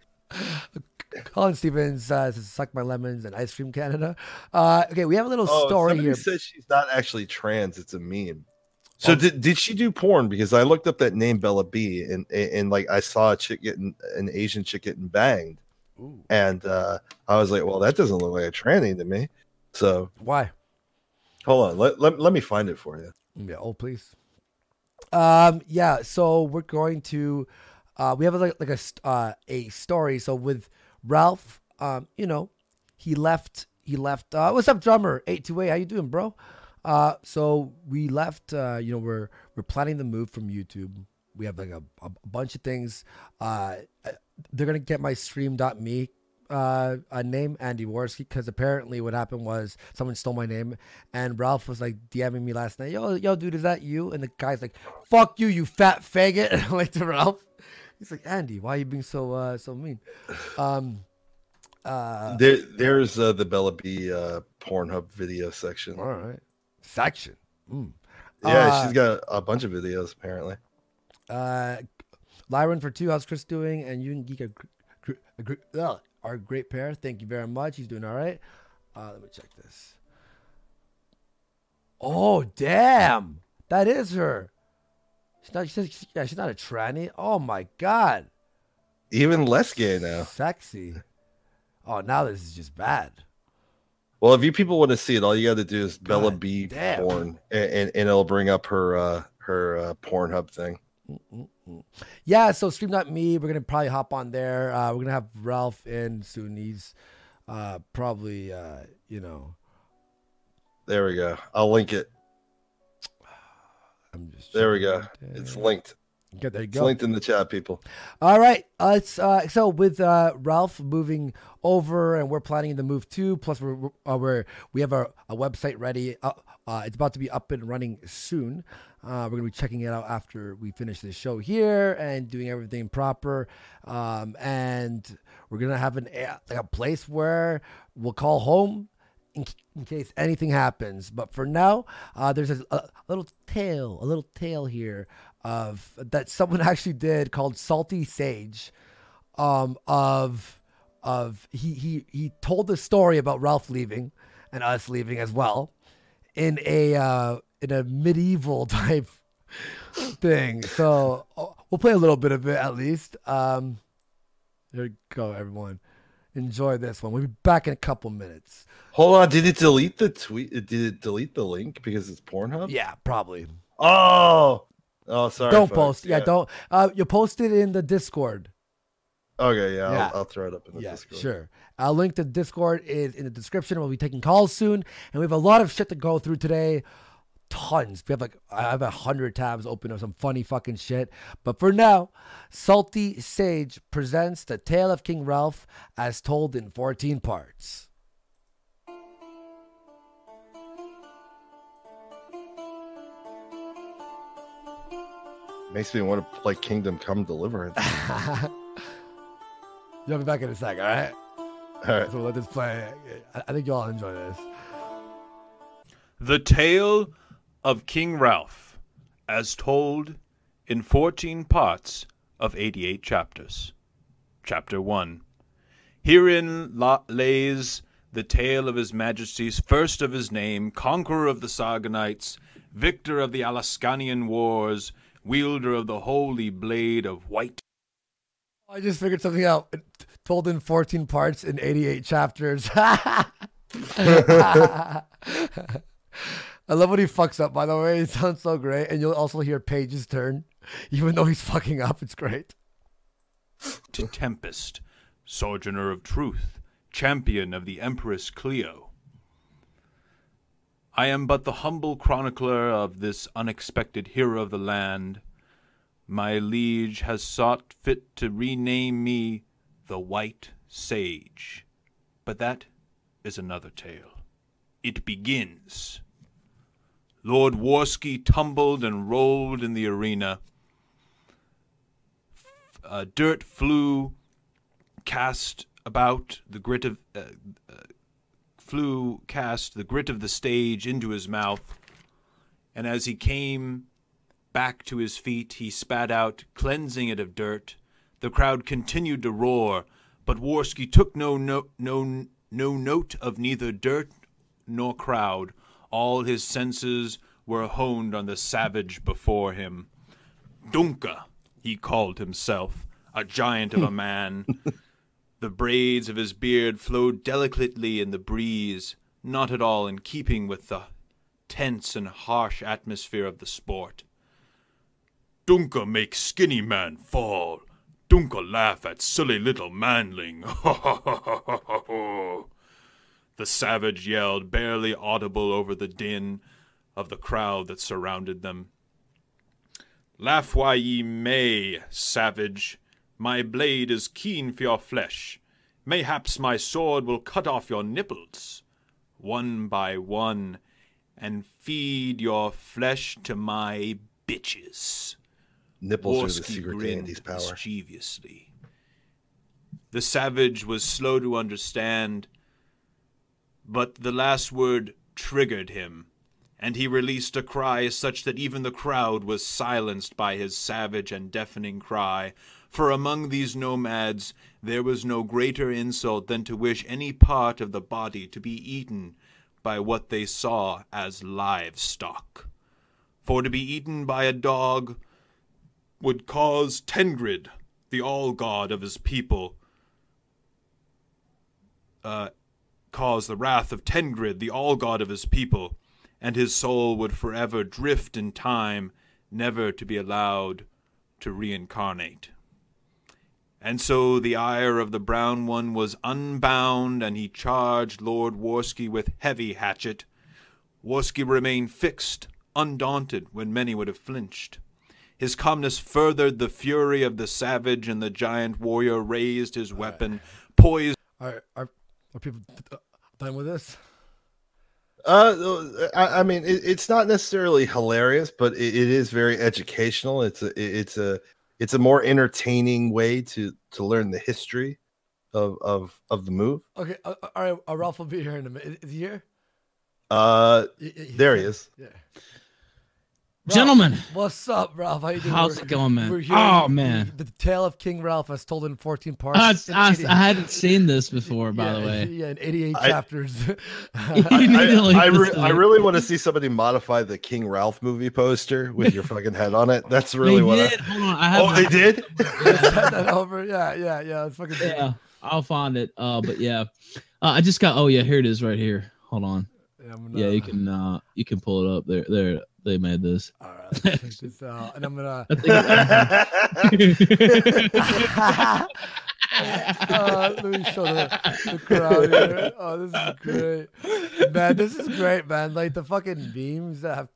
Colin Stevens uh, says, suck my lemons and ice cream Canada. Uh, okay, we have a little Oh, story here. says she's not actually trans; it's a meme. So did did she do porn? Because I looked up that name Bella B, and and, and, like I saw a chick getting an Asian chick getting banged, and uh, I was like, well, that doesn't look like a tranny to me. So Why? Hold on, let let, let me find it for you. Yeah, oh please. Um, yeah, so we're going to uh we have like like a uh a story. So with Ralph, um, you know, he left he left uh what's up drummer 828 how you doing bro uh so we left uh you know we're we're planning the move from youtube we have like a, a bunch of things uh they're gonna get my stream.me uh a name andy Warski because apparently what happened was someone stole my name and ralph was like dming me last night yo yo dude is that you and the guy's like fuck you you fat faggot and I'm like to ralph he's like andy why are you being so uh so mean um uh There, there's uh, the Bella B uh, Pornhub video section. All right, section. Mm. Yeah, Uh, she's got a bunch of videos apparently. Uh, Lyron for two. How's Chris doing? And you and Geek are, gr- gr- a gr- a great pair. Thank you very much. He's doing all right. Uh, let me check this. Oh damn, that is her. She's not. She's, yeah, she's not a tranny. Oh my god, Even less gay now. sexy. Oh, now this is just bad. Well, if you people want to see it, all you got to do is Bella B damn. porn, and, and, and it'll bring up her uh, her uh, Pornhub thing. Yeah, so stream.me, we're gonna probably hop on there. Uh, we're gonna have Ralph in soon. He's uh, probably uh, you know There we go. I'll link it. I'm There we go. It's linked. Okay, there you It's go. linked in the chat, people. All right. Uh, it's uh, so with uh, Ralph moving over, and we're planning to move too. Plus, we're, uh, we're we have our a website ready. Uh, uh, it's about to be up and running soon. Uh, we're gonna be checking it out after we finish this show here and doing everything proper. Um, and we're gonna have an like a place where we'll call home in, in case anything happens. But for now, uh, there's a, a little tale, a little tale here of that someone actually did called Salty Sage, um, of of he he he told the story about Ralph leaving and us leaving as well in a uh, in a medieval type thing. So uh, we'll play a little bit of it at least. Um, there you go, everyone. Enjoy this one. We'll be back in a couple minutes. Hold on. Did it delete the tweet? Did it delete the link because it's Pornhub? Yeah, probably. Oh. Oh, sorry. don't folks. post. Yeah, don't. Uh, you post it in the Discord. Okay, yeah, Yeah. I'll, I'll throw it up in the yeah, Discord. sure. Our link to Discord is in the description. We'll be taking calls soon, and we have a lot of shit to go through today. Tons. We have like I have a hundred tabs open of some funny fucking shit. But for now, Salty Sage presents the tale of King Ralph as told in 14 parts. Makes me want to play Kingdom Come Deliverance. You'll be back in a sec, all right? All right. So we'll let this play. I I think y'all enjoy this. The Tale of King Ralph, as told in 14 parts of 88 chapters. Chapter 1. Herein la- lays the tale of His Majesty's first of his name, conqueror of the Sargonites, victor of the Alascanian Wars, wielder of the holy blade of white. Oh, I just figured something out. It- Told in 14 parts in 88 chapters. I love when he fucks up, by the way. It sounds so great. And you'll also hear Paige's turn. Even though he's fucking up, it's great. to Tempest, sojourner of truth, champion of the Empress Clio. I am but the humble chronicler of this unexpected hero of the land. My liege has sought fit to rename me the White Sage. But that is another tale. It begins. Lord Warski tumbled and rolled in the arena. Uh, dirt flew cast about the grit of uh, uh, flew cast the grit of the stage into his mouth and as he came back to his feet he spat out cleansing it of dirt the crowd continued to roar but Warski took no no no no note of neither dirt nor crowd all his senses were honed on the savage before him Dunka, he called himself, a giant of a man. the braids of his beard flowed delicately in the breeze, not at all in keeping with the tense and harsh atmosphere of the sport. Dunka make skinny man fall. Dunka laugh at silly little manling. the savage yelled, barely audible over the din of the crowd that surrounded them. Laugh why ye may, savage. My blade is keen for your flesh. Mayhaps my sword will cut off your nipples, one by one, and feed your flesh to my bitches. Nipples are the secret to grinned Andy's power. Mischievously. The savage was slow to understand, but the last word triggered him, and he released a cry such that even the crowd was silenced by his savage and deafening cry. For among these nomads there was no greater insult than to wish any part of the body to be eaten by what they saw as livestock. For to be eaten by a dog would cause Tengrid, the all god of his people, uh, cause the wrath of Tengrid, the all god of his people, and his soul would forever drift in time, never to be allowed to reincarnate. And so the ire of the brown one was unbound, and he charged Lord Warski with heavy hatchet. Warski remained fixed, undaunted when many would have flinched. His calmness furthered the fury of the savage, and the giant warrior raised his weapon, poised. Are are, are people done with this? Uh, I, I mean, it, it's not necessarily hilarious, but it, it is very educational. It's a, it's a, it's a more entertaining way to to learn the history of of of the move. Okay, uh, all right. Uh, Ralph will be here in a minute. Is he here? Uh, Y- y- there he is. Yeah. Gentlemen. what's up, Ralph? How you doing? How's We're- it going, man? we're hearing Oh, man. the, the tale of King Ralph as told in 14 parts. I, in I, I hadn't seen this before, by yeah, the way. Yeah, in 88 I- chapters. I, You need I, I, re- I really want to see somebody modify the King Ralph movie poster with your fucking head on it. That's really They what did. I. Hold on. I have Oh, they did. That over. Yeah, yeah, yeah. It's fucking. yeah, I'll find it. Uh, but yeah, uh, I just got. Oh yeah, here it is, right here. Hold on. Yeah, I'm gonna- Yeah, you can. Uh, you can pull it up. There, there. They made this. All right, check this out. And I'm gonna. Uh, let me show the, the crowd here. Oh, this is great, man. This is great, man. Like the fucking beams that have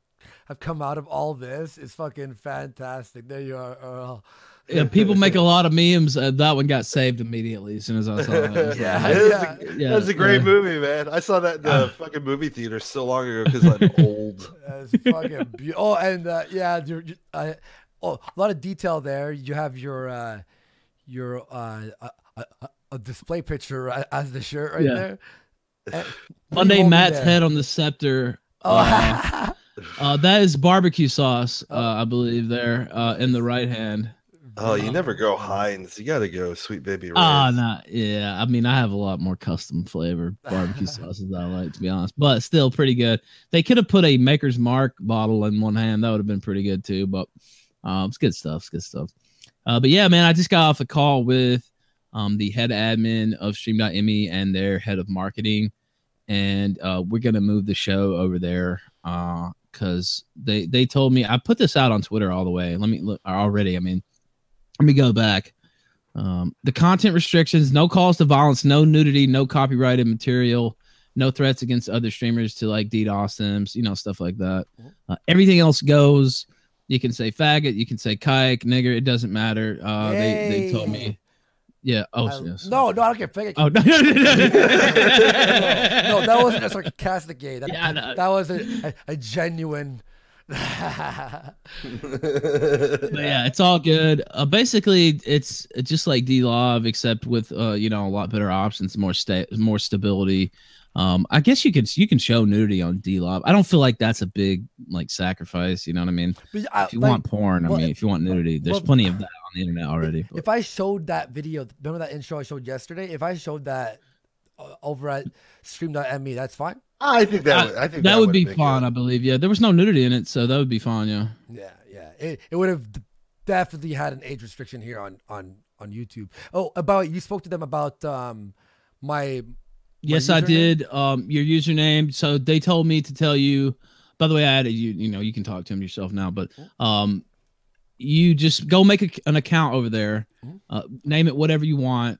have come out of all this is fucking fantastic. There you are, Earl. Yeah, people make a lot of memes. Uh, that one got saved immediately as soon as I saw it. I was Yeah, like, It is yeah. a, Yeah, that's a great yeah. movie, man. I saw that in the fucking movie theater so long ago because I'm old. That's fucking beautiful. Oh, and uh, yeah, you're, uh, oh, a lot of detail there. You have your uh, your uh, a, a, a display picture uh, as the shirt right Yeah. there. And- what Mundane Matt's there? head on the scepter. Oh, Uh, uh, that is barbecue sauce, uh, I believe. There uh, in the right hand. Oh, you never go Heinz. You got to go Sweet Baby. Ah, nah, yeah. I mean, I have a lot more custom flavor barbecue sauces I like, to be honest, but still pretty good. They could have put a Maker's Mark bottle in one hand. That would have been pretty good too. But um, it's good stuff. It's good stuff. Uh, but yeah, man, I just got off a call with um, the head admin of Stream.me and their head of marketing, and uh, we're gonna move the show over there because they they told me I put this out on Twitter all the way. Let me look already. I mean, let me go back. Um, the content restrictions, no calls to violence, no nudity, no copyrighted material, no threats against other streamers to like DDoS them, you know, stuff like that. Uh, everything else goes. You can say faggot, you can say kike, nigger, it doesn't matter. Uh, they, they told me. Yeah. Oh, I- yes. no, no, I don't get fake. Oh, no. no, that wasn't a sarcastic gay. That, Yeah, that was a, a, a genuine. but yeah, it's all good. Uh, basically, it's it's just like D Live, except with uh, you know, a lot better options, more sta- more stability. Um, I guess you could you can show nudity on D Live. I don't feel like that's a big like sacrifice. You know what I mean? Uh, if you like, want porn, I mean, if you want nudity, there's well- plenty of that on the internet already. but- If I showed that video, remember that intro I showed yesterday? If I showed that over at stream.me, that's fine. I think that. Uh, would, I think that, that, would be been fun, I believe. Yeah, there was no nudity in it, so that would be fine. Yeah. Yeah, yeah. It, it would have definitely had an age restriction here on on on YouTube. Oh, about you spoke to them about um my. Yes, my I did. Um, your username. So they told me to tell you. By the way, I added you. You know, you can talk to him yourself now, but um, you just go make a, an account over there. Mm-hmm. Uh, name it whatever you want.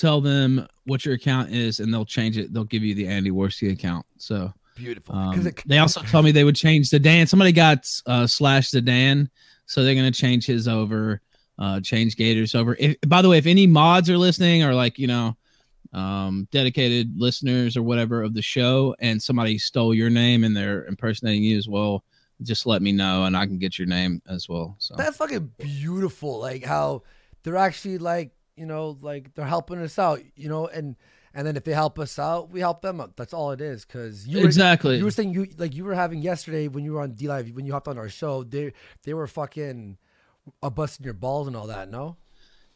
Tell them what your account is, and they'll change it. They'll give you the Andy Warski account. So beautiful. um, it- they also told me they would change the Dan. Somebody got uh, slash the Dan, so they're gonna change his over. Uh, change Gators over. If, by the way, if any mods are listening, or like you know, um, dedicated listeners or whatever of the show, and somebody stole your name and they're impersonating you as well, just let me know and I can get your name as well. So That's fucking beautiful. Like how they're actually like you know like they're helping us out. You know, and and then if they help us out, we help them out. That's all it is. Because you were, Exactly. you were saying you like you were having yesterday when you were on D Live when you hopped on our show. They they were fucking uh, busting your balls and all that. No.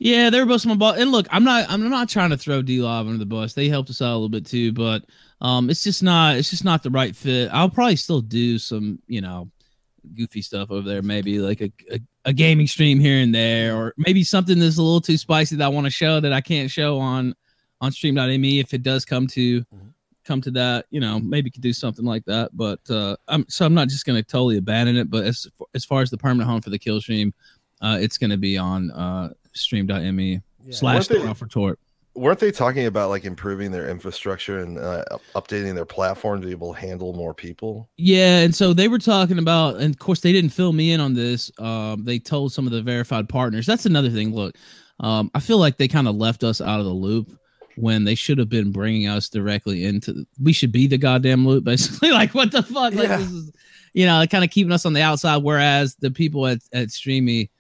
Yeah, they were busting my ball. And look, I'm not I'm not trying to throw D Live under the bus. They helped us out a little bit too, but um it's just not it's just not the right fit. I'll probably still do some, you know, goofy stuff over there, maybe like a, a, a gaming stream here and there, or maybe something that's a little too spicy that I want to show that I can't show on on stream.me if it does come to come to that, you know, maybe could do something like that. But uh I'm so I'm not just gonna totally abandon it, but as as far as the permanent home for the kill stream, uh it's gonna be on uh stream.me slash One the thing- Ralph Retort. Weren't they talking about like improving their infrastructure and uh, updating their platform to be able to handle more people? Yeah, and so they were talking about, and of course they didn't fill me in on this. Um, they told some of the verified partners. That's another thing. Look, um, I feel like they kind of left us out of the loop when they should have been bringing us directly into. We should be the goddamn loop, basically. like what the fuck? Like Yeah. this is, you know, kind of keeping us on the outside. Whereas the people at at Streamy,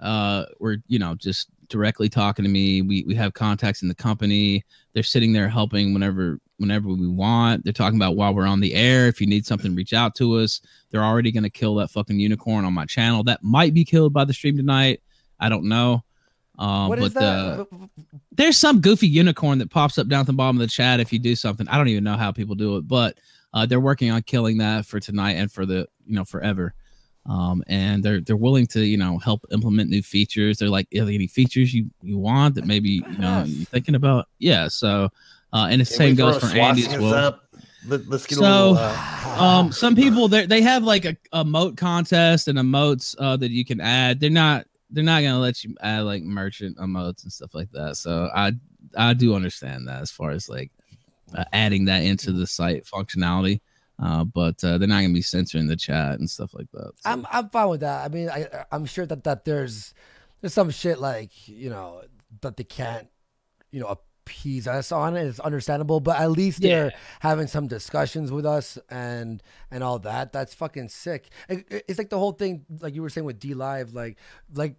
uh, were you know just directly talking to me. We we have contacts in the company. They're sitting there helping whenever whenever we want. They're talking about while we're on the air. If you need something, reach out to us. They're already going to kill that fucking unicorn on my channel. That might be killed by the stream tonight. I don't know. Um, What but is that? Uh, there's some goofy unicorn that pops up down at the bottom of the chat if you do something. I don't even know how people do it, but uh, they're working on killing that for tonight and for the you know forever. Um, and they're they're willing to you know help implement new features. They're like, are there any features you you want that maybe you know you're thinking about? Yeah. So, uh, and the Can same goes for Andy as well. up? Let, us get a So, little. Uh, um, some people they they have like a, a moat contest and emotes uh, that you can add. They're not they're not gonna let you add like merchant emotes and stuff like that. So I I do understand that as far as like uh, adding that into the site functionality. Uh, but uh, they're not gonna be censoring the chat and stuff like that. I'm I'm fine with that. I mean, I I'm sure that that there's there's some shit like you know that they can't you know appease us on it. It's understandable, but at least they're having some discussions with us and and all that. That's fucking sick. It- it- it's like the whole thing, like you were saying with D Live, like like.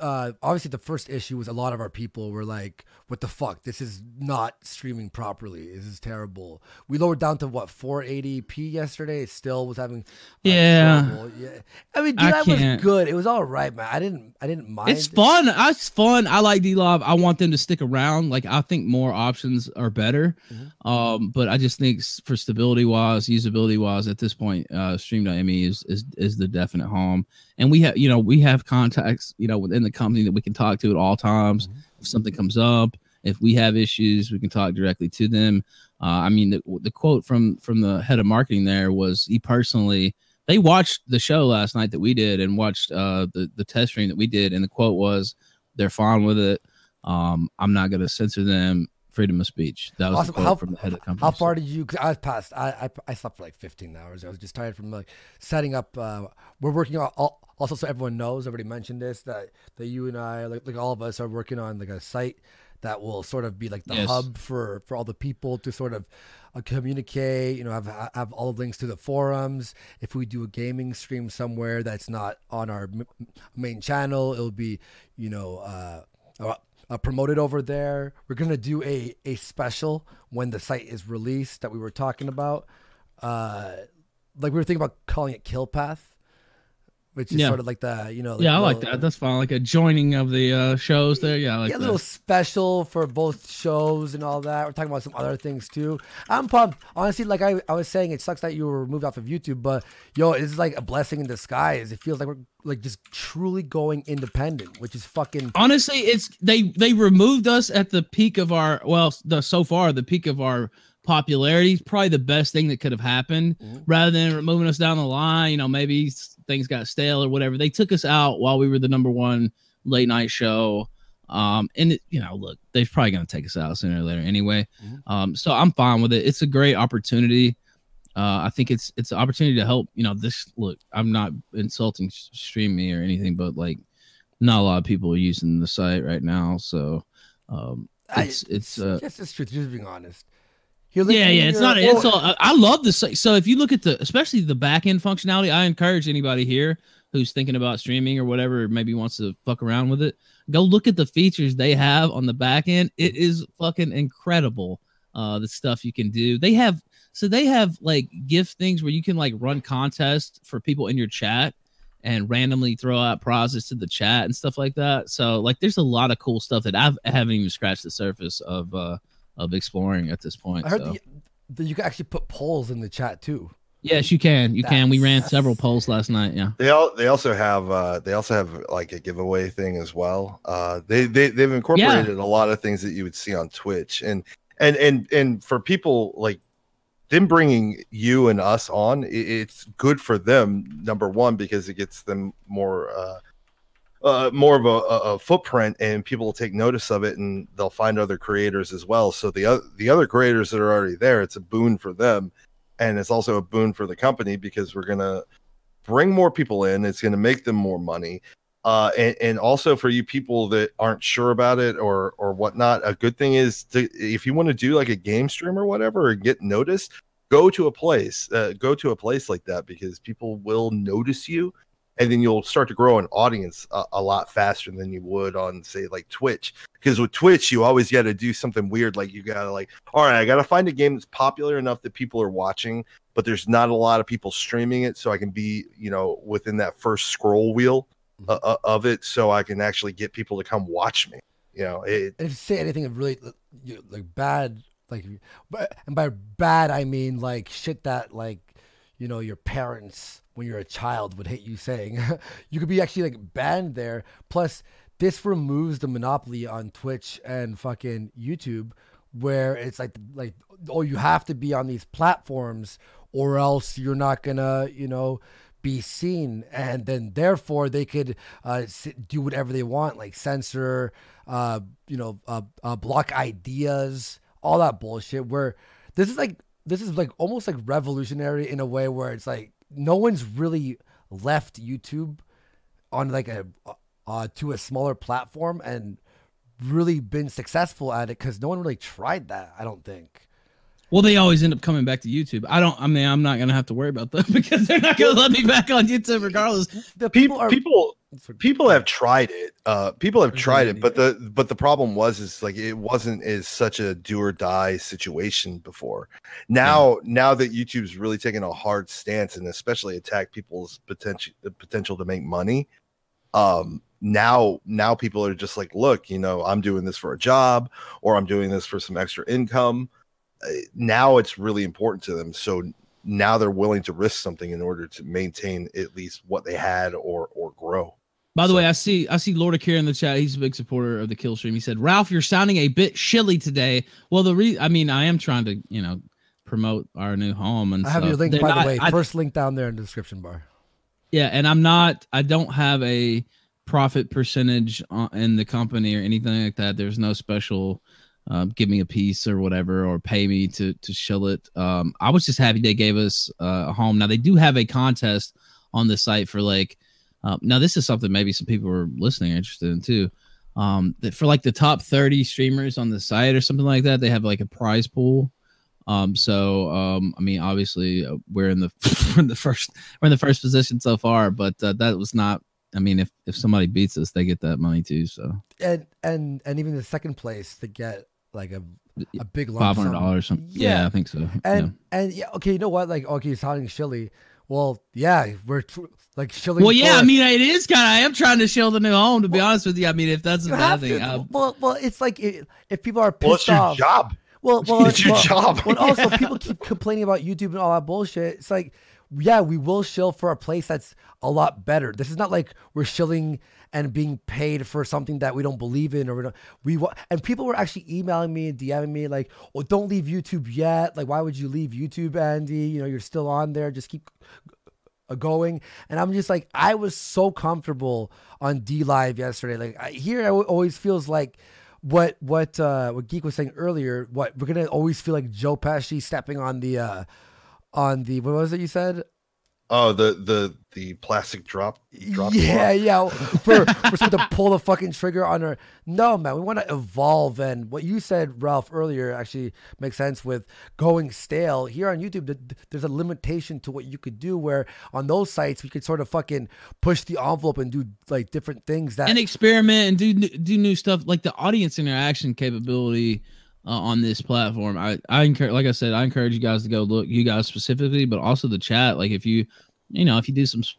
Uh, obviously, the first issue was a lot of our people were like, "What the fuck? This is not streaming properly. This is terrible." We lowered down to what 480p yesterday. It still was having Yeah. trouble. Yeah. I mean, I D Live was can't- good. It was all right, man. I didn't, I didn't mind. It's fun. It's fun. I like D Live. I want them to stick around. Like I think more options are better. Um, but I just think for stability wise, usability wise, at this point, uh, Stream.me is is is the definite home. And we have, you know, we have contacts, you know, within the company that we can talk to at all times. If something comes up, if we have issues, we can talk directly to them. Uh, I mean, the, the quote from from the head of marketing there was he personally they watched the show last night that we did and watched uh, the the test stream that we did, and the quote was, "They're fine with it. Um, I'm not going to censor them. Freedom of speech." That was Awesome. quote How, from the head of the company. how far did you? Cause I was past. I, I I slept for like 15 hours. I was just tired from like setting up. Uh, we're working on all, also, so everyone knows. I already mentioned this that that you and I, like, like all of us, are working on like a site that will sort of be like the Yes. hub for for all the people to sort of uh, communicate. You know, have have all the links to the forums. If we do a gaming stream somewhere that's not on our m- main channel, it'll be you know. Uh, uh, promoted over there. We're gonna do a a special when the site is released that we were talking about. Uh, like we were thinking about calling it Kill Path, which is Yeah. sort of like the you know yeah, I like that. That's fine. Like a joining of the uh, shows there. Yeah, I like yeah, a little special for both shows and all that. We're talking about some other things too. I'm pumped. Honestly, like I, I was saying, it sucks that you were removed off of YouTube, but yo, it's like a blessing in disguise. It feels like we're like just truly going independent, which is fucking honestly it's they they removed us at the peak of our well the so far the peak of our popularity is probably the best thing that could have happened rather than removing us down the line you know maybe things got stale or whatever they took us out while we were the number one late night show um and it, you know look they're probably going to take us out sooner or later anyway um so i'm fine with it it's a great opportunity uh, I think it's it's an opportunity to help. You know, this look. I'm not insulting Stream Me or anything, but like, not a lot of people are using the site right now. So, um, I- it's it's uh, yes, it's true. Just being honest. Yeah, yeah. It's not. It's oh, all. I- I love the site. So if you look at the, especially the back end functionality, I encourage anybody here who's thinking about streaming or whatever, or maybe wants to fuck around with it, go look at the features they have on the back end. It is fucking incredible. Uh, the stuff you can do. They have so they have like gift things where you can like run contests for people in your chat and randomly throw out prizes to the chat and stuff like that. So like there's a lot of cool stuff that I've, I haven't even scratched the surface of uh of exploring at this point. I heard so. that you, you can actually put polls in the chat too. Yes, you can. You can. We ran several polls last night. Yeah. They all they also have uh they also have like a giveaway thing as well. Uh they they they've incorporated a lot of things that you would see on Twitch and and and and for people like them bringing you and us on it's good for them number one because it gets them more uh uh, more of a, a, footprint, and people will take notice of it, and they'll find other creators as well. So the other the other creators that are already there, it's a boon for them, and it's also a boon for the company because we're gonna bring more people in. It's gonna make them more money. Uh, and, and also for you people that aren't sure about it or or whatnot, a good thing is to if you want to do like a game stream or whatever and get noticed, go to a place, uh, go to a place like that because people will notice you, and then you'll start to grow an audience a, a lot faster than you would on say like Twitch. Because with Twitch, you always got to do something weird, like you gotta like, all right, I gotta find a game that's popular enough that people are watching, but there's not a lot of people streaming it, so I can be you know within that first scroll wheel uh, uh, of it so I can actually get people to come watch me. You know, it, if you say anything of really you- like bad, like, but and by bad I mean like shit that like, you know, your parents when you're a child would hate you saying. you could be actually like banned there. Plus, this removes the monopoly on Twitch and fucking YouTube, where it's like like oh you have to be on these platforms or else you're not gonna you know be seen and then therefore they could uh, do whatever they want like censor uh, you know uh, uh, block ideas all that bullshit where this is like this is like almost like revolutionary in a way where it's like no one's really left youtube on like a uh, to a smaller platform and really been successful at it because no one really tried that i don't think Well, they always end up coming back to YouTube. I don't. I mean, I'm not gonna have to worry about them because they're not gonna let me back on YouTube regardless. The people people people have tried it uh people have tried it but the but the problem was is like it wasn't as such a do or die situation before. Now now that youtube's really taking a hard stance and especially attack people's potential the potential to make money um now now people are just like look you know i'm doing this for a job or i'm doing this for some extra income. Uh, now it's really important to them so now they're willing to risk something in order to maintain at least what they had or or grow By the way, I see I see Lord Akira in the chat. He's a big supporter of the kill stream. He said, "Ralph, you're sounding a bit shilly today." Well, the re I mean, I am trying to you know promote our new home and i have stuff. your link They're by not- the way I- first link down there in the description bar Yeah, and I'm not. I don't have a profit percentage on, in the company or anything like that. There's no special. Uh, give me a piece or whatever, or pay me to to shill it. Um, I was just happy they gave us uh, a home. Now they do have a contest on the site for like. Uh, now this is something maybe some people are listening are interested in too. Um, that for like the top 30 streamers on the site or something like that, they have like a prize pool. Um, so um, I mean, obviously uh, we're in the we're in the first we're in the first position so far, but uh, that was not. I mean, if if somebody beats us, they get that money too. So and and and even the second place to get like a a big five hundred dollars. Something. Yeah. I think so. And yeah. and yeah, okay, you know what? Like, okay, it's sounding shilly. Well, yeah, we're tr- like shilly. Well, yeah, I mean, it is kind of. I am trying to shill the new home. To be honest with you, I mean, if that's a bad thing, to. well, well, it's like i- if people are pissed Well, it's your off. job. Well, well, It's your well, job. But also, people keep complaining about YouTube and all that bullshit. It's like, yeah, we will shill for a place that's a lot better. This is not like we're shilling and being paid for something that we don't believe in or we don't. We wa- and people were actually emailing me and DMing me like, "Oh, don't leave YouTube yet. Like, why would you leave YouTube, Andy? You know, you're still on there. Just keep going." And I'm just like, I was so comfortable on D Live yesterday. Like I, here, it always feels like what what uh what geek was saying earlier what we're gonna always feel like joe pesci stepping on the uh on the what was it you said Oh, the the the plastic drop drop. yeah block. yeah for for someone to pull the fucking trigger on her no man we want to evolve and what you said ralph earlier actually makes sense with going stale here on youtube there's a limitation to what you could do where on those sites we could sort of fucking push the envelope and do like different things that and experiment and do do new stuff like the audience interaction capability uh, on this platform. I I encourage, like I said, I encourage you guys to go look. You guys specifically, but also the chat. Like if you, you know, if you do some. s-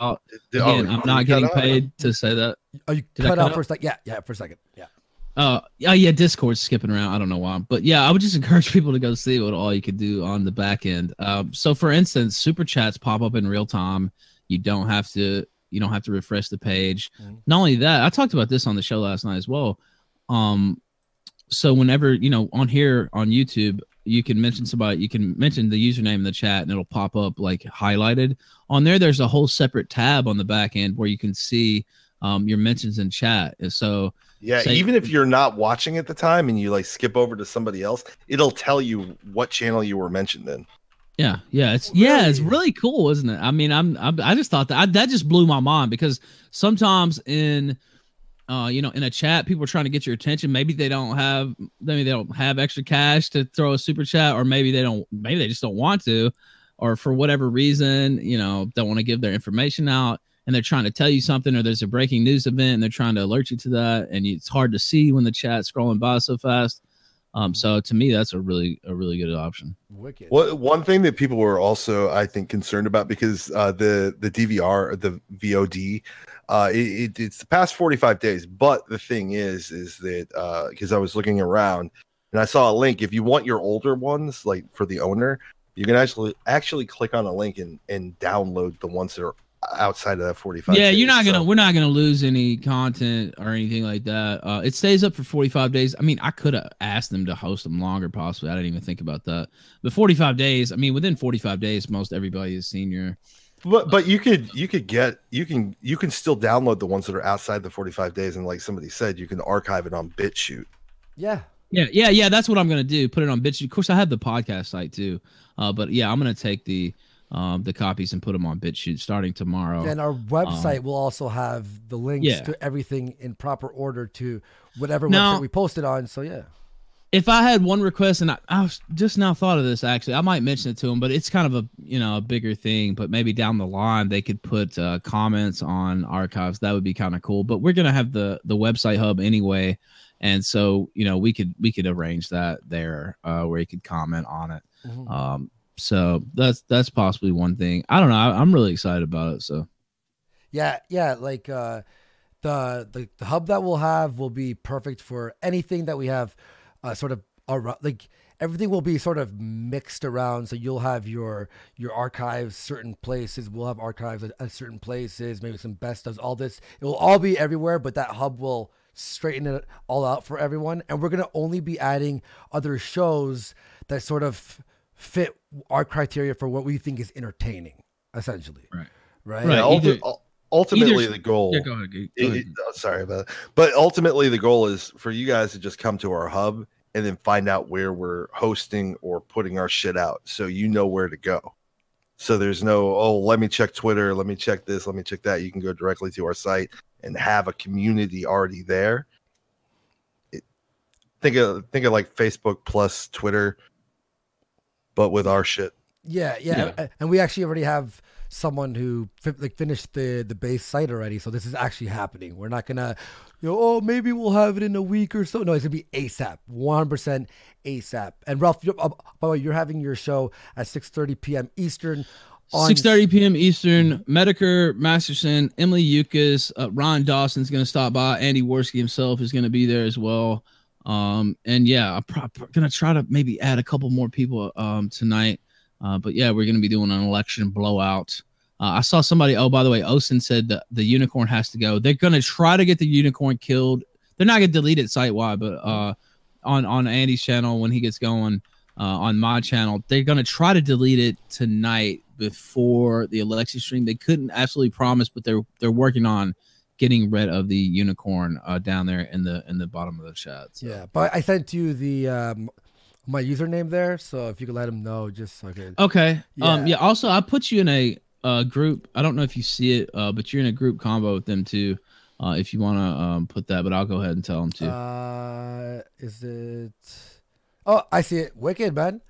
Oh, Did- oh, again, did I'm not cut getting out? paid to say that. oh you Did I cut cut out out? for a second yeah yeah for a second yeah Uh, yeah, yeah, Discord's skipping around. I don't know why, but yeah, I would just encourage people to go see what all you could do on the back end. Um, so for instance, super chats pop up in real time. You don't have to, you don't have to refresh the page. Not only that, I talked about this on the show last night as well. Um, so whenever you know on here on YouTube, you can mention somebody, you can mention the username in the chat, and it'll pop up like highlighted on there. There's a whole separate tab on the back end where you can see um, your mentions in chat. So Yeah, say- even if you're not watching at the time and you like skip over to somebody else, it'll tell you what channel you were mentioned in. Yeah, yeah, it's yeah, it's really? cool, isn't it? I mean, I'm, I'm I just thought that I, that just blew my mind because sometimes in uh you know in a chat people are trying to get your attention. Maybe they don't have maybe they don't have extra cash to throw a super chat or maybe they don't maybe they just don't want to or for whatever reason you know don't want to give their information out and they're trying to tell you something or there's a breaking news event and they're trying to alert you to that and it's hard to see when the chat's scrolling by so fast um so to me that's a really a really good option Wicked. What one thing that people were also, I think, concerned about because uh, the the DVR the VOD, uh, it, it, it's the past forty five days. But the thing is, is that because I was looking around and I saw a link. If you want your older ones, like for the owner, you can actually actually click on a link and and download the ones that are outside of that forty five. yeah you're not gonna we're not gonna lose any content or anything like that. Uh it stays up for 45 days. I mean i could have asked them to host them longer possibly. I didn't even think about that. But 45 days i mean within 45 days most everybody is senior. But but you could you could get you can you can still download the ones that are outside the 45 days. And like somebody said you can archive it on BitChute. Yeah. yeah yeah yeah that's what i'm gonna do. Put it on bitch of course i have the podcast site too. Uh but yeah i'm gonna take the um the copies and put them on BitChute starting tomorrow And our Um, website will also have the links yeah. to everything in proper order to whatever Now- website we posted on. So yeah. if I had one request, and I, I was just now thought of this actually, I might mention it to them, but it's kind of a you know a bigger thing. But maybe down the line they could put uh, comments on archives. That would be kind of cool. But we're gonna have the the website hub anyway, and so you know we could we could arrange that there uh, where you could comment on it. Mhm. Um, so that's that's possibly one thing. I don't know. I, I'm really excited about it. So Yeah, yeah, like uh the, the the hub that we'll have will be perfect for anything that we have uh sort of around like everything will be sort of mixed around so you'll have your your archives certain places we'll have archives at, at certain places maybe some best does all this it will all be everywhere but that hub will straighten it all out for everyone and we're to only be adding other shows that sort of fit our criteria for what we think is entertaining essentially right right Yeah, ulti- either- ultimately either- the goal Yeah, go ahead, go ahead. it- oh, sorry about that. But ultimately the goal is for you guys to just come to our hub and then find out where we're hosting or putting our shit out so you know where to go. So there's no, oh, let me check Twitter, let me check this, let me check that. You can go directly to our site and have a community already there. It, think of think of like Facebook plus Twitter, but with our shit. Yeah, yeah, a- and we actually already have someone who fi- like finished the the base site already. So this is actually happening. We're not gonna, you know, oh maybe we'll have it in a week or so. No, it's gonna be ASAP, one percent ASAP. And Ralph, you're, uh, by the way, you're having your show at six thirty p.m. Eastern. On 6:30 p.m. Eastern. Metokur Masterson, Emily Youcis, uh, Ron Dawson's going to stop by. Andy Warski himself is going to be there as well. Um, and yeah, I'm pro- to try to maybe add a couple more people um, tonight. Uh, but yeah, we're to be doing an election blowout. Uh, I saw somebody. Oh, by the way, Osen said that the unicorn has to go. They're to try to get the unicorn killed. They're not to delete it site wide, but uh, on on Andy's channel when he gets going uh, on my channel, they're to try to delete it tonight before the election stream. They couldn't absolutely promise, but they're they're working on getting rid of the unicorn uh, down there in the in the bottom of the chat. So. Yeah, but I sent you the um my username there, so if you could let him know, just so I could. Okay. Um. Yeah. Yeah. Also, I put you in a uh group. I don't know if you see it, uh, but you're in a group combo with them too. Uh, if you want to um put that, but I'll go ahead and tell them too. Uh, is it? Oh, I see it. Wicked, man.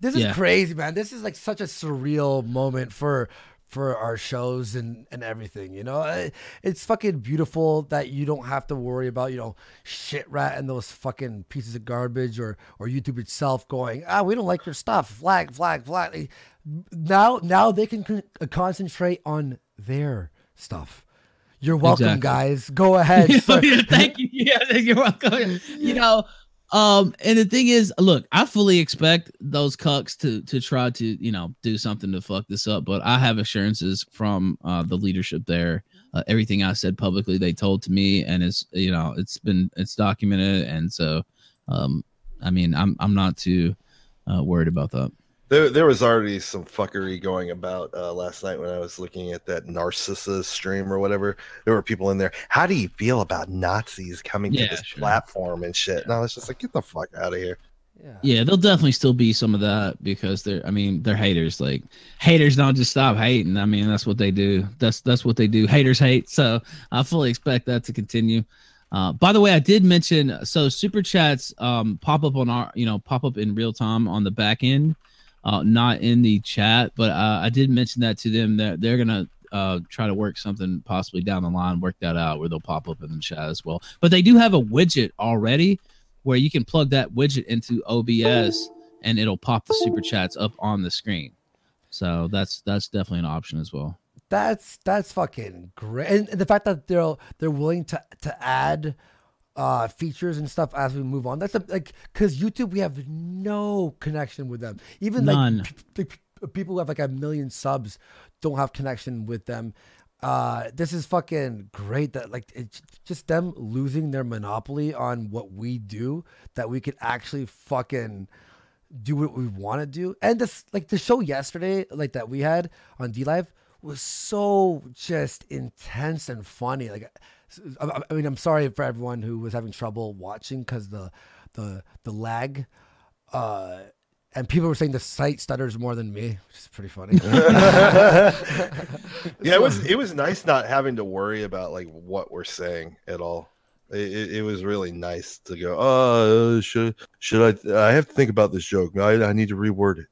This is Yeah. crazy, man. This is like such a surreal moment for for our shows and and everything. You know, Uh, it's fucking beautiful that you don't have to worry about you know shit rat and those fucking pieces of garbage or or YouTube itself going ah we don't like your stuff flag flag flag. Now now they can con- concentrate on their stuff. You're welcome, Exactly. guys. Go ahead. Yeah, sir. yeah, thank you. Yeah, you're welcome. You know, um, and the thing is, look, I fully expect those cucks to to try to you know do something to fuck this up, but I have assurances from uh, the leadership there. Uh, everything I said publicly, they told to me, and it's you know it's been it's documented, and so um, I mean, I'm I'm not too uh, worried about that. There, there was already some fuckery going about uh, last night when I was looking at that Narcissa stream or whatever. There were people in there. How do you feel about Nazis coming Yeah, to this sure. platform and shit? And I was just like, get the fuck out of here. Yeah, there'll definitely still be some of that because they're. I mean, they're haters. Like haters don't just stop hating. I mean, that's what they do. That's that's what they do. Haters hate. So I fully expect that to continue. Uh, by the way, I did mention so super chats um, pop up on our you know pop up in real time on the back end, uh, not in the chat. But uh, I did mention that to them that they're gonna uh, try to work something possibly down the line, work that out where they'll pop up in the chat as well. But they do have a widget already where you can plug that widget into OBS and it'll pop the super chats up on the screen. So that's that's definitely an option as well. That's that's fucking great, and the fact that they're they're willing to to add uh features and stuff as we move on. That's a, like because YouTube we have no connection with them. Even None. like p- p- people who have like a million subs don't have connection with them. Uh, this is fucking great that like it's just them losing their monopoly on what we do that we could actually fucking do what we want to do. And this like the show yesterday, like that we had on D Live was so just intense and funny. Like I, mean, I'm sorry for everyone who was having trouble watching because the the the lag. Uh, and people were saying the site stutters more than me, which is pretty funny. yeah, it was it was nice not having to worry about like what we're saying at all. It, it, it was really nice to go. Oh, should should I? I have to think about this joke. I, I need to reword it.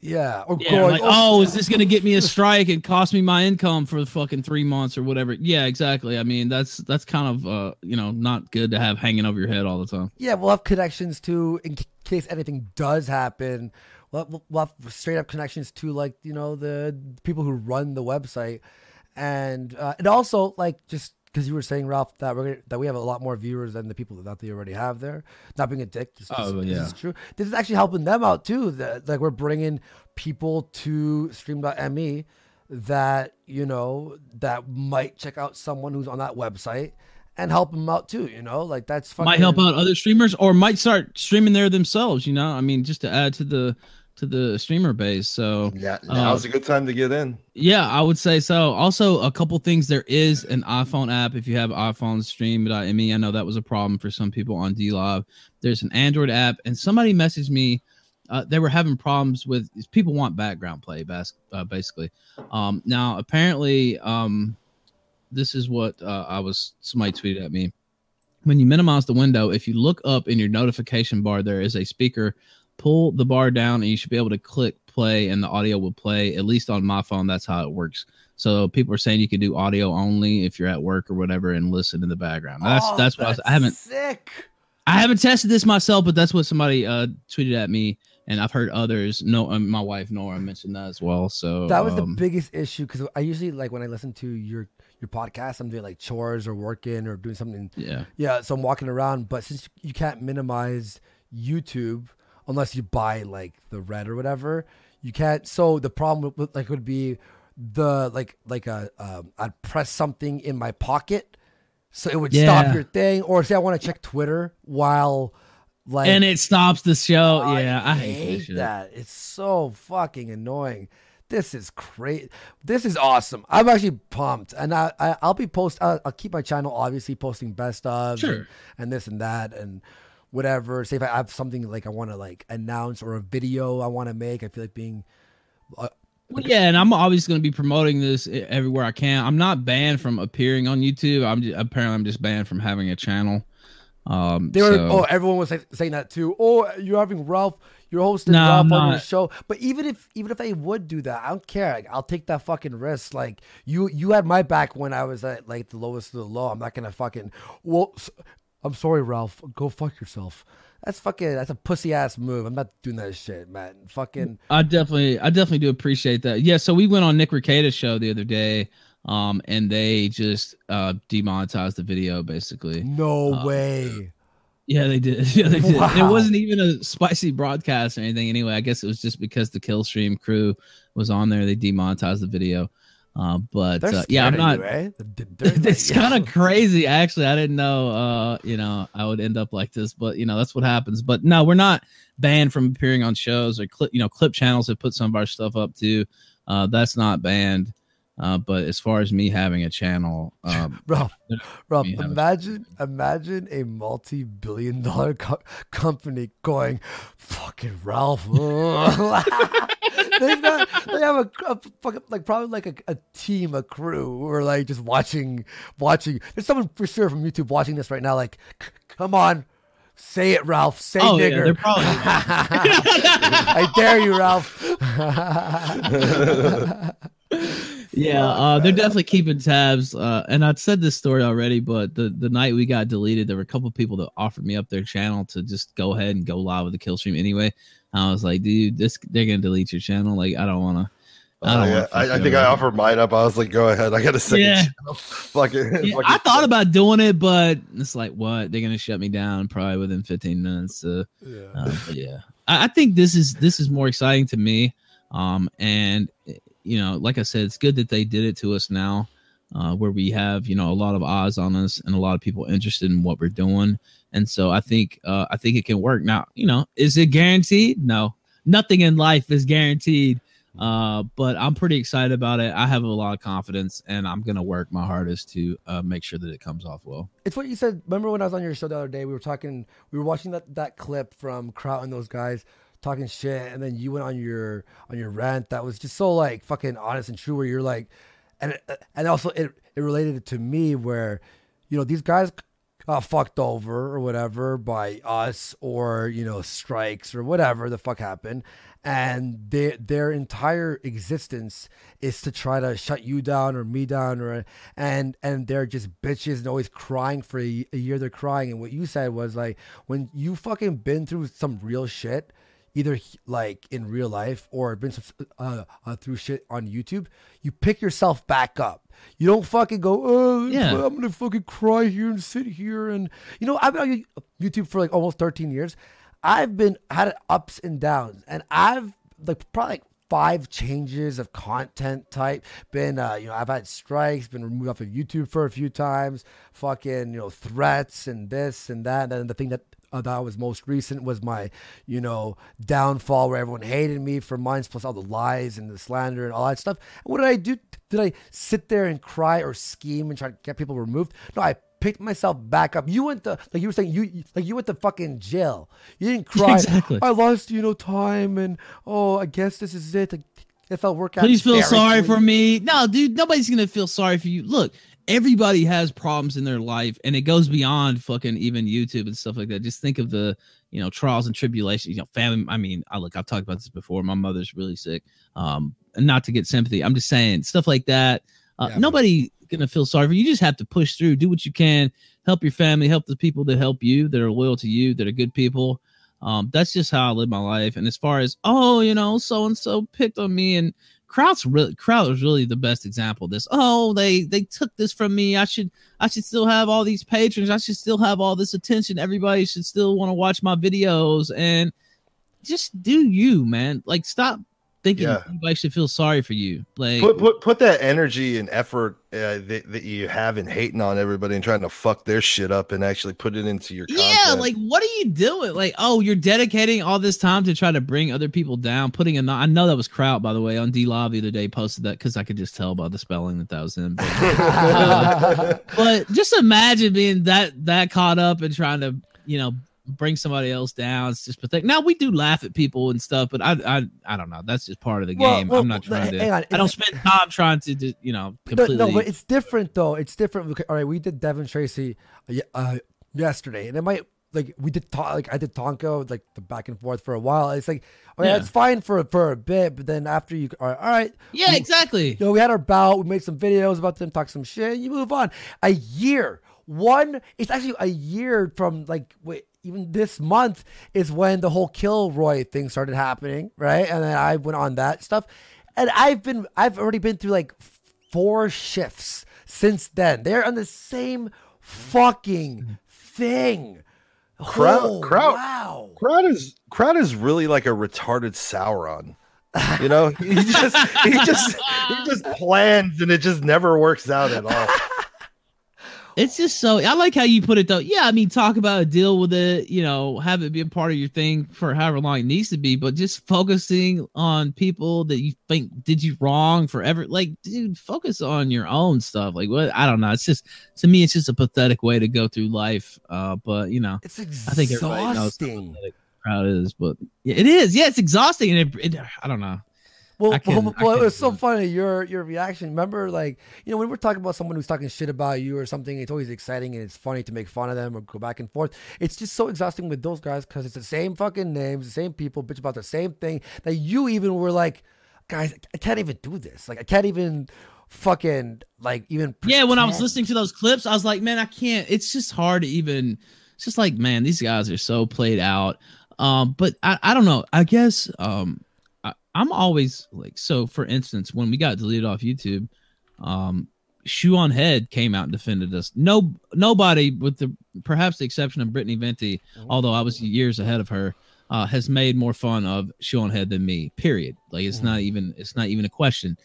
Yeah. Or Yeah, going, like, oh, is this gonna get me a strike and cost me my income for the fucking three months or whatever? Yeah, exactly. I mean, that's that's kind of uh, you know, not good to have hanging over your head all the time. Yeah, we'll have connections to in case anything does happen. We'll have, we'll have straight up connections to like you know the people who run the website, and uh, and also like just because you were saying Ralph that we're gonna, that we have a lot more viewers than the people that they already have there. Not being a dick, just, Oh, this, yeah. this is true. This is actually helping them out too. That like we're bringing people to Stream.me that you know that might check out someone who's on that website and help them out too. You know, like that's fucking, Might help out other streamers or might start streaming there themselves, you know? I mean, just to add to the to the streamer base. So Yeah, uh, now's a good time to get in. Yeah, I would say so. Also, a couple things. There is an iPhone app if you have iPhone stream.me. I know that was a problem for some people on D Live. There's an Android app, and somebody messaged me. Uh, they were having problems with people want background play, bas- uh, basically. Um, now, apparently, um, this is what uh, I was. Somebody tweeted at me. When you minimize the window, if you look up in your notification bar, there is a speaker pull the bar down and you should be able to click play and the audio will play at least on my phone that's how it works so people are saying you can do audio only if you're at work or whatever and listen in the background that's Oh, that's what I, I haven't sick. i haven't tested this myself but that's what somebody uh tweeted at me and i've heard others no um, my wife nora mentioned that as well so that was um, the biggest issue because I usually like when I listen to your your podcast, I'm doing like chores or working or doing something. Yeah. yeah. So I'm walking around, but since you can't minimize YouTube unless you buy like the red or whatever, you can't. So the problem with like would be the like like a um, I'd press something in my pocket, so it would stop your thing, or say I want to check Twitter while like and it stops the show I yeah i hate, hate that. It's so fucking annoying. This is great. This is awesome. I'm actually pumped, and I, I I'll be post. I'll, I'll keep my channel obviously posting best of Sure. and, and this and that and whatever. Say if I have something like I want to like announce or a video I want to make, I feel like being. Uh, Well, yeah, and I'm always going to be promoting this everywhere I can. I'm not banned from appearing on YouTube. I'm just, apparently I'm just banned from having a channel. Um, they were, so- oh, everyone was like, saying that too. Oh, you're having Ralph, you're hosting No, Ralph on your not. show. But even if even if I would do that, I don't care. Like, I'll take that fucking risk. Like you you had my back when I was at like the lowest of the low. I'm not gonna fucking. Well, I'm sorry, Ralph. Go fuck yourself. That's fucking. That's a pussy ass move. I'm not doing that shit, man. Fucking. I definitely, I definitely do appreciate that. Yeah, so we went on Nick Rekieta's show the other day, um, and they just uh demonetized the video basically. No Uh, way. Yeah, they did. Yeah, they did. It wasn't even a spicy broadcast or anything. Anyway, I guess it was just because the Killstream crew was on there. They demonetized the video. Uh, but uh, yeah, I'm not. you, eh? It's kind of crazy, actually. I didn't know, uh, you know, I would end up like this, but you know, that's what happens. But no, we're not banned from appearing on shows or clip. You know, clip channels have put some of our stuff up too. Uh, that's not banned. Uh, but as far as me having a channel, um, Rob, Rob, imagine, imagine a multi-billion-dollar co- company going, "Fucking Ralph." They've got, they have a, a fucking like probably like a, a team, a crew, or like just watching, watching. There's someone for sure from YouTube watching this right now. Like, come on, say it, Ralph. Say Oh, yeah, nigger. they're probably- I dare you, Ralph. yeah, uh, they're definitely keeping tabs. Uh, and I'd said this story already, but the, the night we got deleted, there were a couple people that offered me up their channel to just go ahead and go live with the Killstream anyway. I was like, dude, this they're gonna delete your channel. Like, I don't want to. I don't Oh, yeah. I, I think I offered mine up. I was like, go ahead. I got a second Yeah. channel. Fuck it. Yeah, I thought about doing it, but it's like, what? They're gonna shut me down probably within 15 minutes. Uh, yeah. uh, yeah, I, I think this is this is more exciting to me. Um, and you know, like I said, it's good that they did it to us now, uh, where we have you know a lot of eyes on us and a lot of people interested in what we're doing. And so I think uh, I think it can work. Now, you know, is it guaranteed? No, nothing in life is guaranteed. Uh, but I'm pretty excited about it. I have a lot of confidence, and I'm gonna work my hardest to uh, make sure that it comes off well. It's what you said. Remember when I was on your show the other day? We were talking. We were watching that, that clip from Kraut and those guys talking shit, and then you went on your on your rant that was just so like fucking honest and true. Where you're like, and and also it it related to me where, you know, these guys got fucked over or whatever by us or you know strikes or whatever the fuck happened and their their entire existence is to try to shut you down or me down or and and they're just bitches and always crying for a, a year they're crying and what you said was like when you fucking been through some real shit either like in real life or been uh, uh, through shit on YouTube, you pick yourself back up. You don't fucking go, oh, Yeah. I'm gonna fucking cry here and sit here and you know I've been on YouTube for like almost 13 years. I've been had ups and downs, and I've like probably like five changes of content type. Been uh, you know I've had strikes, been removed off of YouTube for a few times. Fucking you know threats and this and that. And the thing that uh, that was most recent was my you know downfall where everyone hated me for mines plus all the lies and the slander and all that stuff. What did I do? Did I sit there and cry or scheme and try to get people removed? No, I picked myself back up. You went to like you were saying you like you went to fucking jail. You didn't cry. Exactly. I lost you know time and oh I guess this is it. Like, if I work out, Please feel sorry for me. No, dude, nobody's gonna feel sorry for you. Look, everybody has problems in their life, and it goes beyond fucking even YouTube and stuff like that. Just think of the you know trials and tribulations. You know, family. I mean, I look, I've talked about this before. My mother's really sick. Um, and not to get sympathy, I'm just saying stuff like that. Uh, nobody gonna feel sorry for you. You just have to push through, do what you can, help your family, help the people that help you, that are loyal to you, that are good people. Um, that's just how I live my life. And as far as oh, you know, so and so picked on me, and Kraut's really Kraut was really the best example of this. Oh, they they took this from me. I should I should still have all these patrons. I should still have all this attention. Everybody should still want to watch my videos and just do you, man. Like stop thinking Yeah. anybody should feel sorry for you. Like Put put put that energy and effort uh, that, that you have in hating on everybody and trying to fuck their shit up and actually put it into your Yeah, like what are you doing? Like, oh, you're dedicating all this time to try to bring other people down, putting a. I know that was Kraut, by the way, on D Live the other day. Posted that because I could just tell by the spelling that that was him. But, uh, but just imagine being that that caught up and trying to, you know, bring somebody else down. It's just pathetic. Now we do laugh at people and stuff, but I, I, I don't know. That's just part of the Well, game. well, I'm not trying to. I don't spend time trying to, do, you know, No, completely. no, but it's different though. It's different. All right, we did Devin Tracy uh, uh, yesterday, and it might like we did ta- like I did Tonka like the back and forth for a while. It's like oh yeah, Yeah. it's fine for for a bit, but then after you all right, all right Yeah, we- exactly. You know, we had our bout. We made some videos about them, talk some shit. You move on. A year, one. It's actually a year from like wait, even this month is when the whole Kilroy thing started happening, right? And then I went on that stuff, and I've been I've already been through like four shifts since then. They're on the same fucking thing. Kraut, Oh, Kraut, wow. Kraut is Kraut is really like a retarded Sauron. You know, he just he just he just plans and it just never works out at all. It's just so I like how you put it though. Yeah, I mean, talk about it, deal with it, you know, have it be a part of your thing for however long it needs to be, but just focusing on people that you think did you wrong forever. Like, dude, focus on your own stuff. Like, what? I don't know. It's just to me, it's just a pathetic way to go through life. Uh, but you know, it's I think everybody knows how exhausting. pathetic the crowd is, but yeah, it is. Yeah, it's exhausting, and it, it, I don't know. Well, can- well, well, it was so funny your your reaction. Remember, like you know, when we're talking about someone who's talking shit about you or something, it's always exciting and it's funny to make fun of them or go back and forth. It's just so exhausting with those guys because it's the same fucking names, the same people, bitch about the same thing that you even were like, guys, I can't even do this. Like, I can't even fucking like even. Yeah, when I was listening to those clips, I was like, man, I can't. It's just hard to even. It's just like, man, these guys are so played out. Um, but I, I don't know. I guess um, I, I'm always like, so for instance, when we got deleted off YouTube, um, Shoe on Head came out and defended us. No, nobody, with the perhaps the exception of Brittany Venti, although I was years ahead of her, uh, has made more fun of Shoe on Head than me. Period. Like it's not even it's not even a question.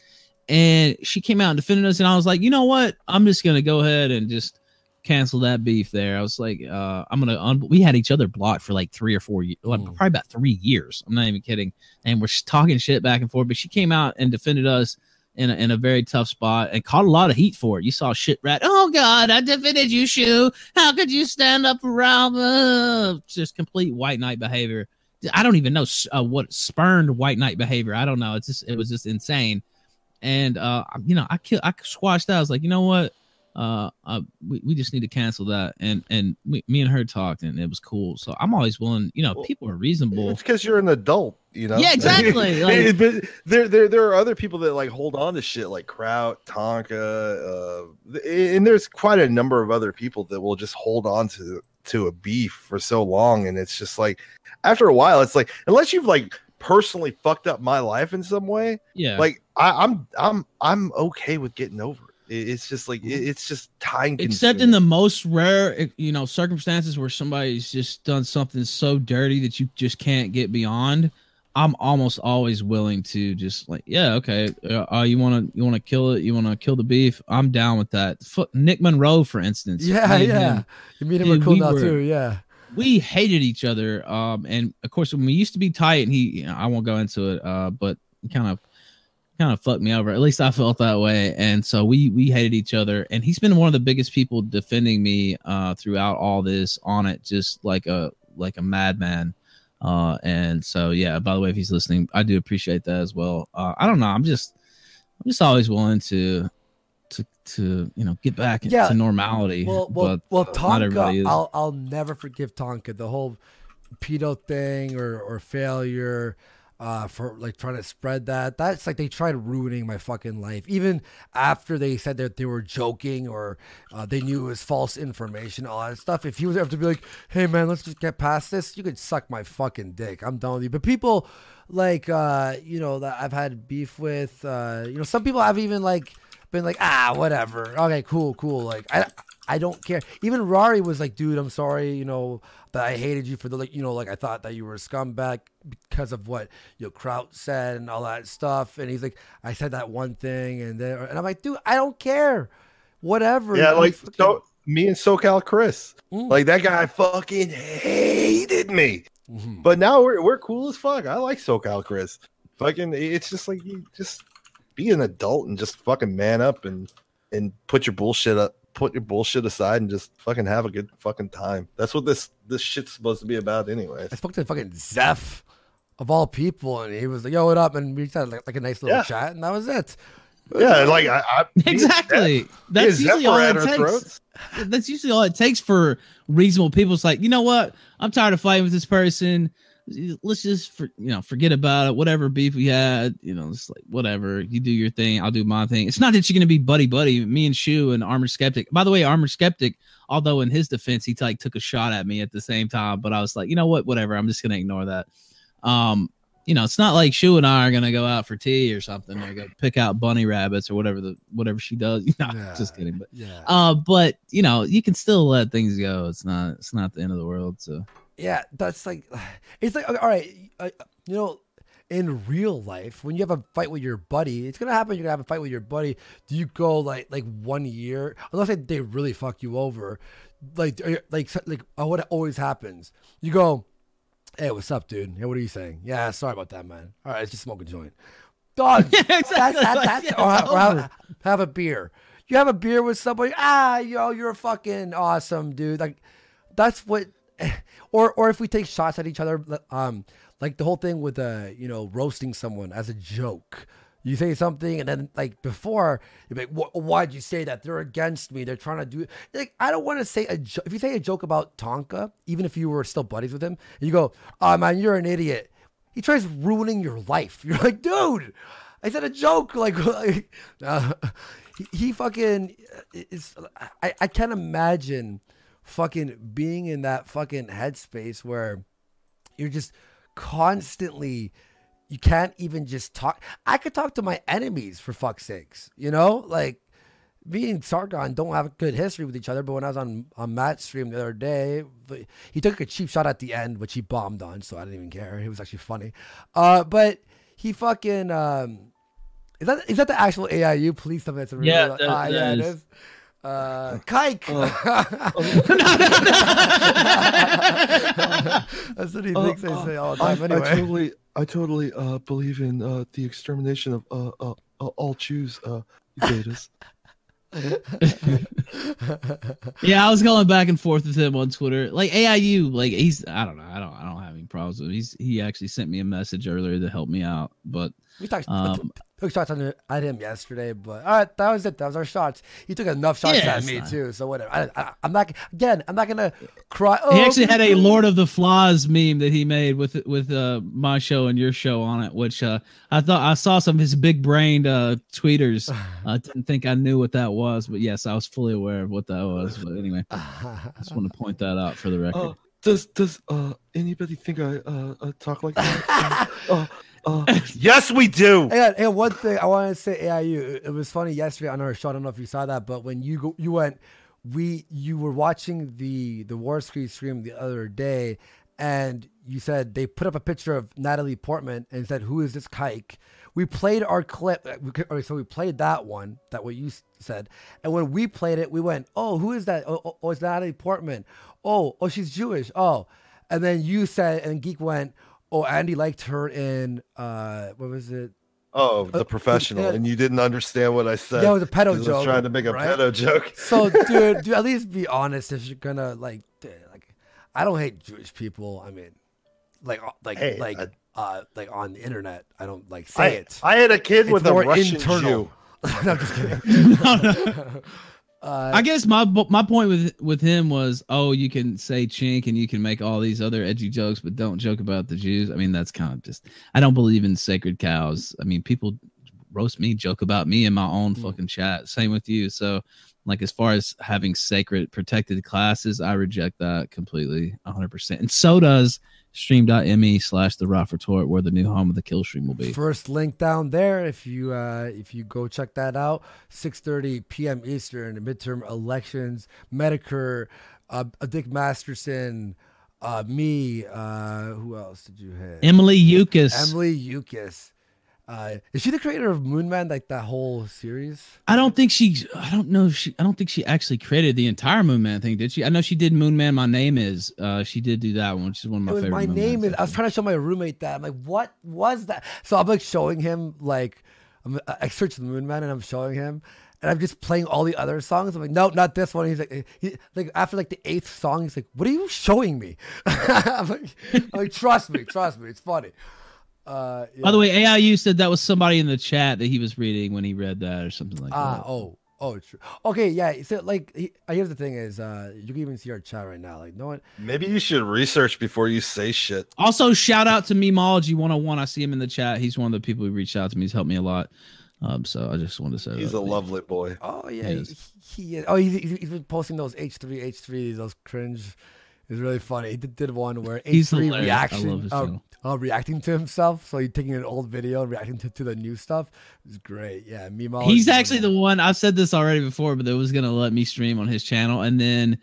And she came out and defended us, and I was like, you know what? I'm just gonna go ahead and just cancel that beef there. I was like, uh, I'm gonna. Un- we had each other blocked for like three or four, years, like, probably about three years. I'm not even kidding. And we're talking shit back and forth. But she came out and defended us in a, in a very tough spot and caught a lot of heat for it. You saw shit rat. Oh God, I defended you, shoe. How could you stand up for Ralph? Uh, just complete white knight behavior. I don't even know uh, what spurned white knight behavior. I don't know. It's just it was just insane. And uh, you know, I kill, I squashed that. I was like, you know what? Uh, uh we, we just need to cancel that. And and we, me and her talked, and it was cool. So I'm always willing. You know, people are reasonable. It's because you're an adult, you know. Yeah, exactly. Like- but there, there, there are other people that like hold on to shit like Kraut, Tonka, uh, and there's quite a number of other people that will just hold on to to a beef for so long, and it's just like after a while, it's like unless you've like personally fucked up my life in some way, Yeah. like I, I'm, I'm, I'm okay with getting over it. It- It's just like it's just time. except in the most rare you know circumstances where somebody's just done something so dirty that you just can't get beyond i'm almost always willing to just like yeah okay uh, uh, you want to you want to kill it you want to kill the beef i'm down with that F- nick monroe for instance Yeah, yeah. him, You meet him dude, cool we now were- too. Yeah. we hated each other um and of course when we used to be tight and he you know, i won't go into it uh but kind of kind of fucked me over. At least i felt that way. And so we we hated each other. And he's been one of the biggest people defending me uh throughout all this on it just like a like a madman. Uh and so yeah by the way if he's listening i do appreciate that as well. Uh i don't know. I'm just i'm just always willing to to to you know get back Yeah. to normality. Well, well, but well, Tonka. I'll I'll never forgive Tonka. The whole pedo thing or or failure uh for like trying to spread that. That's like they tried ruining my fucking life. Even after they said that they were joking or uh, they knew it was false information, all that stuff. If he was ever to be like, "Hey man, let's just get past this," you could suck my fucking dick. I'm done with you. But people like uh you know that I've had beef with uh you know some people have even like been like, ah, whatever. Okay, cool, cool. Like I I don't care. Even Rari was like, dude, I'm sorry, you know, that I hated you for the like, you know, like I thought that you were a scumbag because of what your Kraut said and all that stuff. And he's like, I said that one thing, and then, and I'm like, dude, I don't care, whatever. Yeah, like fucking- so, me and SoCal Chris, Mm. like that guy fucking hated me. Mm-hmm. But now we're we're cool as fuck. I like SoCal Chris. Fucking, it's just like you just be an adult and just fucking man up and and put your bullshit up, put your bullshit aside and just fucking have a good fucking time. That's what this this shit's supposed to be about, anyway. I spoke to fucking Zeph of all people, and he was like, "Yo, what up?" And we had like, like a nice little Yeah. chat, and that was it. Yeah, like I, I exactly. That's Yeah, usually all it takes. throats. That's usually all it takes for reasonable people. It's like, you know what? I'm tired of fighting with this person. Let's just for, you know forget about it. Whatever beef we had, you know, it's like whatever. You do your thing, I'll do my thing. It's not that you're gonna be buddy buddy. Me and Shu and Armored Skeptic. By the way, Armored Skeptic, although in his defense he like took a shot at me at the same time, but I was like, you know what? Whatever. I'm just gonna ignore that. Um, you know, it's not like Shu and I are gonna go out for tea or something or go pick out bunny rabbits or whatever the whatever she does. You know, just kidding. But yeah. uh, but you know, you can still let things go. It's not it's not the end of the world. So yeah, that's like, it's like all right, uh, you know, in real life, when you have a fight with your buddy, it's gonna happen. You're gonna have a fight with your buddy. Do you go like like one year? Unless they, they really fuck you over, like you- like like uh, what always happens. You go, hey, what's up, dude? Hey, what are you saying? Yeah, sorry about that, man. All right, let's just smoke a joint. Dog, that's, that's, that's, Yeah, or, it's or have, have a beer. You have a beer with somebody. Ah, yo, you're a fucking awesome, dude. Like that's what. Or or if we take shots at each other, um, like the whole thing with uh, you know, roasting someone as a joke. You say something, and then like before, you're like, "Why'd you say that? They're against me. They're trying to do." Like, I don't want to say a joke. If you say a joke about Tonka, even if you were still buddies with him, and you go, "Oh man, you're an idiot," he tries ruining your life. You're like, dude, I said a joke. Like, uh, he, he fucking is. I, I can't imagine fucking being in that fucking headspace where you're just constantly. You can't even just talk. I could talk to my enemies for fuck's sakes. You know, like me and Sargon don't have a good history with each other, but when I was on on Matt's stream the other day, he took a cheap shot at the end, which he bombed on, so I didn't even care. It was actually funny. Uh, but he fucking um, is that is that the actual AIU? Please tell me it's a real. Yeah, that- ah, that yeah, it is. Is. Uh, Kike. That's what he Uh, thinks they uh, say all the I, time. Anyway, I totally, I totally uh, believe in uh, the extermination of uh, uh, uh, all Jews, uh, Zetas. yeah, I was going back and forth with him on Twitter. Like AIU, like he's I don't know, I don't I don't have any problems with him. He's he actually sent me a message earlier to help me out, but we talked um, took shots on at him yesterday, but all right, that was it. That was our shots. He took enough shots Yeah, at me fine. too, so whatever. I, I, I'm not again. I'm not gonna cry. Oh, he actually had a. Lord of the Flies meme that he made with with uh, my show and your show on it, which uh, I thought I saw some of his big brained uh, tweeters. I didn't think I knew what that was, but yes, I was fully aware of what that was. But anyway, I just want to point that out for the record. Uh, does does uh, anybody think I uh, uh, talk like that? uh, uh, yes, we do. And, and one thing I want to say, AIU, it was funny yesterday on our show. I don't know if you saw that, but when you go, you went, we you were watching the the Warski stream the other day, and you said they put up a picture of Natalie Portman and said, "Who is this kike?" We played our clip, uh, we could- or so we played that one, that what you said, and when we played it, we went, "Oh, who is that? Oh, oh, oh it's Natalie Portman. Oh, oh, she's Jewish. Oh." And then you said, and Geek went, "Oh, Andy liked her in uh, what was it? Oh, the professional, yeah. and you didn't understand what I said. Yeah, it was a pedo 'cause I was joke, trying to make a right? pedo joke. So, dude, dude, at least be honest if you're gonna like, dude, like, I don't hate Jewish people. I mean, like, uh, like, Hey, like, I- uh, like on the internet, I don't like say I, it. I had a kid It's with a more Russian internal. Jew. no, I'm just kidding. Uh, I guess my my point with with him was, oh, you can say chink and you can make all these other edgy jokes, but don't joke about the Jews. I mean, that's kind of just. I don't believe in sacred cows. I mean, people roast me, joke about me in my own fucking chat. Same with you. So, like, as far as having sacred protected classes, I reject that completely, 100. percent And so does stream.me slash the Ralph Retort, where the new home of the Killstream will be. First link down there. If you uh, if you go check that out, 6:30 p.m. Eastern, midterm elections, Metokur, uh, Dick Masterson, uh, me. Uh, who else did you hit? Emily Youcis. Emily Youcis. Uh, is she the creator of Moonman? Like that whole series? I don't think she. I don't know. If she. I don't think she actually created the entire Moon Man thing. Did she? I know she did Moon Man. My name is. Uh, she did do that one, which is one of my favorite. my Moon name Mans. is. I was trying to show my roommate that. I'm like, what was that? So I'm like showing him like, I'm, I searched the Moon Man and I'm showing him, and I'm just playing all the other songs. I'm like, no, not this one. He's like, he, like after like the eighth song, he's like, what are you showing me? I'm, like, I'm like, trust me, trust me, it's funny. Uh, By the way, AIU said that was somebody in the chat that he was reading when he read that or something like Ah, that. oh, oh, true. Okay, yeah. So like, he, here's the thing: is uh, you can even see our chat right now. Like, no one. Maybe you should research before you say shit. Also, shout out to Memology 101. I see him in the chat. He's one of the people who reached out to me. He's helped me a lot. Um, so I just wanted to say He's that. a lovely boy. Oh yeah, He he, is. he is. Oh, he's, he's he's been posting those H three H three those cringe. It's really funny. He did, did one where He's three hilarious. I love reaction, uh, uh, reacting to himself. So he's taking an old video reacting to, to the new stuff. It's great. Yeah, Mimo. He's actually the one. I've said this already before, but that was gonna let me stream on his channel, and then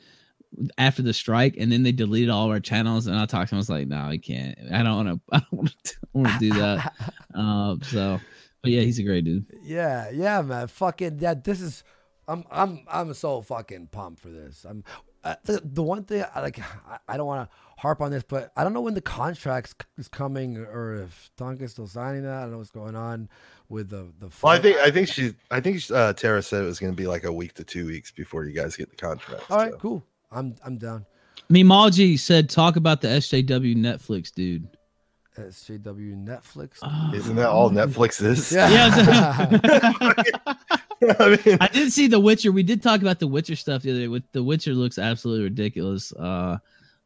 after the strike, and then they deleted all of our channels. And I talked to him. I was like, "No, I can't. I don't want to. I don't want to. do that." um, so, but yeah, he's a great dude. Yeah, yeah, man. Fucking yeah. This is. I'm I'm I'm so fucking pumped for this. I'm uh, the, the one thing I like. I, I don't want to harp on this, but I don't know when the contracts c- is coming or if Tonka's still signing that. I don't know what's going on with the the. Well, I think I think she I think uh, Tara said it was going to be like a week to two weeks before you guys get the contract. All right, cool. I'm I'm down. Memology said, "Talk about the SJW Netflix dude." SJW Netflix. Isn't that all Netflix is? Yeah. Yeah, I did see The Witcher. We did talk about The Witcher stuff the other day. With The Witcher looks absolutely ridiculous, uh,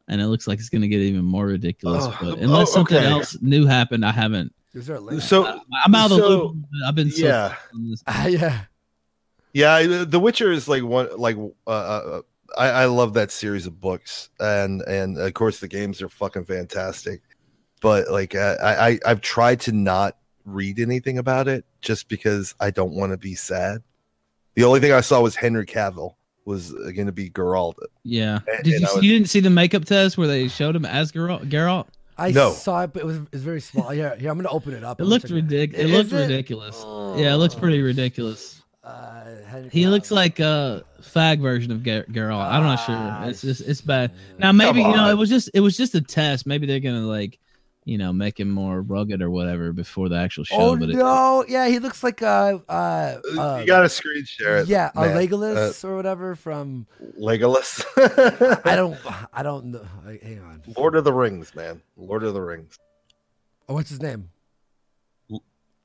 and it looks like it's going to get even more ridiculous. Oh, but unless oh, something else new happened, I haven't. Is there a link? So I'm out of the so- loop. I've been so yeah. on this. yeah. Yeah, The Witcher is like one like uh, uh, I, I love that series of books, and and of course the games are fucking fantastic. But like uh, I, I I've tried to not read anything about it just because I don't want to be sad. The only thing I saw was Henry Cavill was going to be Geralt. Yeah. And- Did and you? Was- you didn't see the makeup test where they showed him as Geralt? Geralt? I No. saw it, but it was it's very small. Here, here, I'm gonna open it up. It I'm looked gonna check ridiculous. It Is looked it? ridiculous. Yeah, it looks pretty ridiculous. Uh, He Cavill. looks like a fag version of Ger- Geralt. I'm not Ah, sure. It's just it's bad. Now maybe you know it was just it was just a test. Maybe they're gonna like you know make him more rugged or whatever before the actual show. Oh but it, no! Yeah, he looks like uh uh, uh you got to screen share it. yeah, a man. Legolas or whatever from. Uh, Legolas. I don't. I don't know. Hang on. Lord of the Rings, man. Lord of the Rings. Oh, what's his name?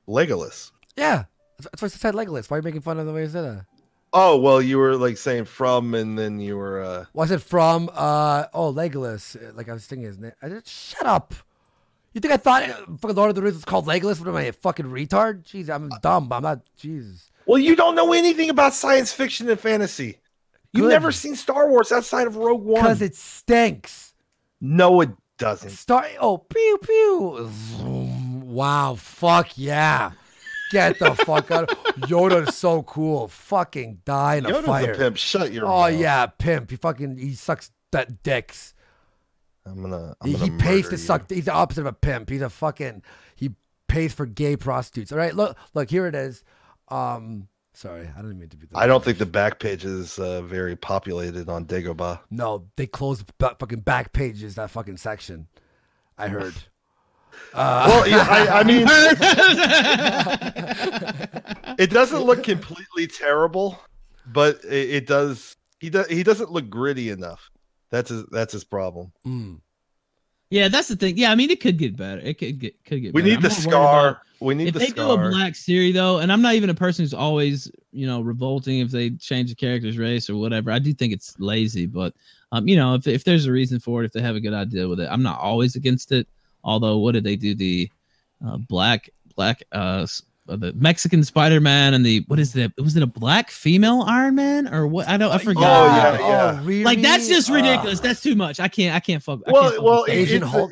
Legolas. Yeah, that's why I said Legolas. Why are you making fun of the way I said that? Oh well, you were like saying from, and then you were. uh Was it from? Uh oh, Legolas. Like I was thinking his name. I just shut up. You think I thought uh, fucking Lord of the Rings was called Legolas? What am I, a fucking retard? Jeez, I'm dumb. But I'm not. Jesus. Well, you don't know anything about science fiction and fantasy. You've Good. never seen Star Wars outside of Rogue One. Because it stinks. no, it doesn't. Star. Oh, pew pew. Zoom. Wow. Fuck yeah. Get the fuck out. Yoda's so cool. Fucking die in a Yoda's fire. a pimp. Shut your. Oh mouth. yeah, pimp. He fucking he sucks that dicks. I'm gonna. I'm He, gonna he pays to you. suck. He's the opposite of a pimp. He's a fucking. He pays for gay prostitutes. All right, look, look. Here it is. Um, sorry, I didn't mean to be. I don't think the back page is uh, very populated on Dagobah. No, they closed the ba- fucking back pages. That fucking section. I heard. Uh, Well, yeah, I, I mean, it doesn't look completely terrible, but it, it does. He does. He doesn't look gritty enough. That's his. That's his problem. Mm. yeah, that's the thing. Yeah, I mean it could get better. It could get could get. We better. need I'm the more worried about- scar. We need if the they scar. do a black Ciri though, and I'm not even a person who's always you know revolting if they change the character's race or whatever. I do think it's lazy, but um, you know if if there's a reason for it, if they have a good idea with it, I'm not always against it. Although, what did they do? The uh, black black uh, the Mexican Spider Man and the what is that? Was it a black female Iron Man or what? I don't. I forgot. yeah, yeah. Oh, really? Like that's just Ah. ridiculous. That's too much. I can't. I can't fuck. I Well, can't fuck well, with that. it- Asian it's- Hulk.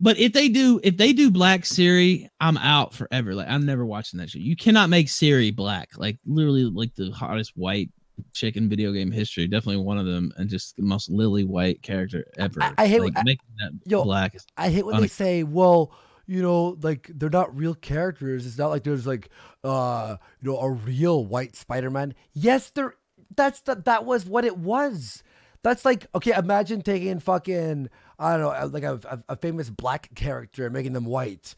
But if they do, if they do Black Ciri, I'm out forever. Like I'm never watching that shit. You cannot make Ciri black. Like literally, like the hottest white chick in video game history. Definitely one of them, and just the most lily white character ever. I- I hate- like, I- making that yo, black. is- I hate when they say, "Well, you know, like they're not real characters. It's not like there's like, uh, you know, a real white Spider-Man." Yes, there. That's the, that was what it was. That's like okay. Imagine taking fucking I don't know, like a, a famous black character and making them white.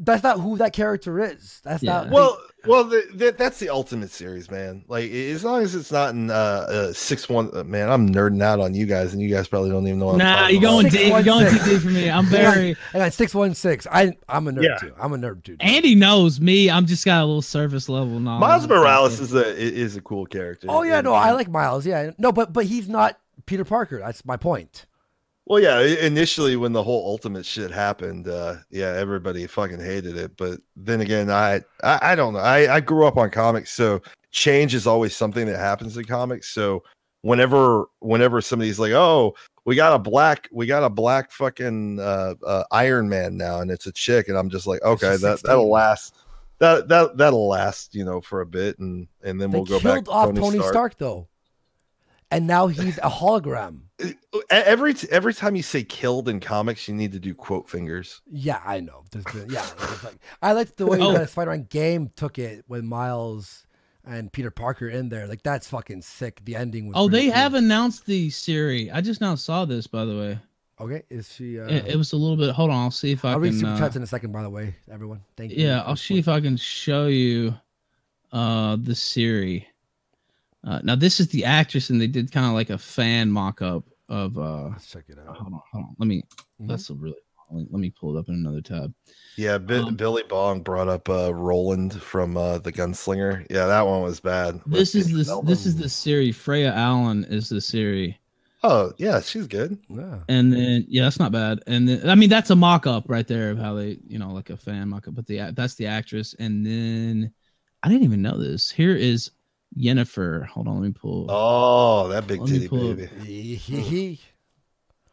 That's not who that character is. That's Yeah. not Well, well, the, the, that's the ultimate series, man. Like as long as it's not in uh, uh six one. Uh, man, I'm nerding out on you guys, and you guys probably don't even know. What I'm Nah, you're going deep. You're going too deep for me. I'm very. Hang on, six one six. I I'm a nerd Yeah. too. I'm a nerd too. Andy knows me. I'm just got a little surface level knowledge. Miles Morales is a is a cool character. Oh yeah, And- no, I like Miles. Yeah, no, but but he's not Peter Parker. That's my point. Well, yeah. Initially, when the whole ultimate shit happened, uh, yeah, everybody fucking hated it. But then again, I I, I don't know. I, I grew up on comics, so change is always something that happens in comics. So whenever whenever somebody's like, "Oh, we got a black, we got a black fucking uh, uh, Iron Man now, and it's a chick," and I'm just like, "Okay, that 16. that'll last." That that that'll last, you know, for a bit, and and then They we'll go killed back. to off Tony, Tony Stark. Stark. though. And now he's a hologram. Every every time you say killed in comics, you need to do quote fingers. Yeah, I know. Yeah, it's like, I liked the way Oh. the Spider-Man game took it with Miles and Peter Parker in there. Like that's fucking sick. The ending was. Oh, they cool. have announced the Ciri. I just now saw this, by the way. Okay, is she? Uh, It, it was a little bit. Hold on, I'll see if I I'll read can. super uh, chats in a second. By the way, everyone, thank you. yeah, I'll see if I can show you uh the Ciri. Uh, now this is the actress, and they did kind of like a fan mock-up of. uh Let's check it out. Hold on, hold on. Let me. Mhm. That's a really. Let me pull it up in another tab. Yeah, Bi- Um, Billy Bong brought up uh, Roland from uh, the Gunslinger. Yeah, that one was bad. This With is Idris the Elba. this is the Ciri. Freya Allan is the Ciri. Oh yeah, she's good. Yeah. And then yeah, that's not bad. And then I mean that's a mock up right there of how they you know like a fan mock up. But the that's the actress. And then I didn't even know this. Here is Yennefer. Hold on, let me pull. Oh, that big Let titty pull up- baby.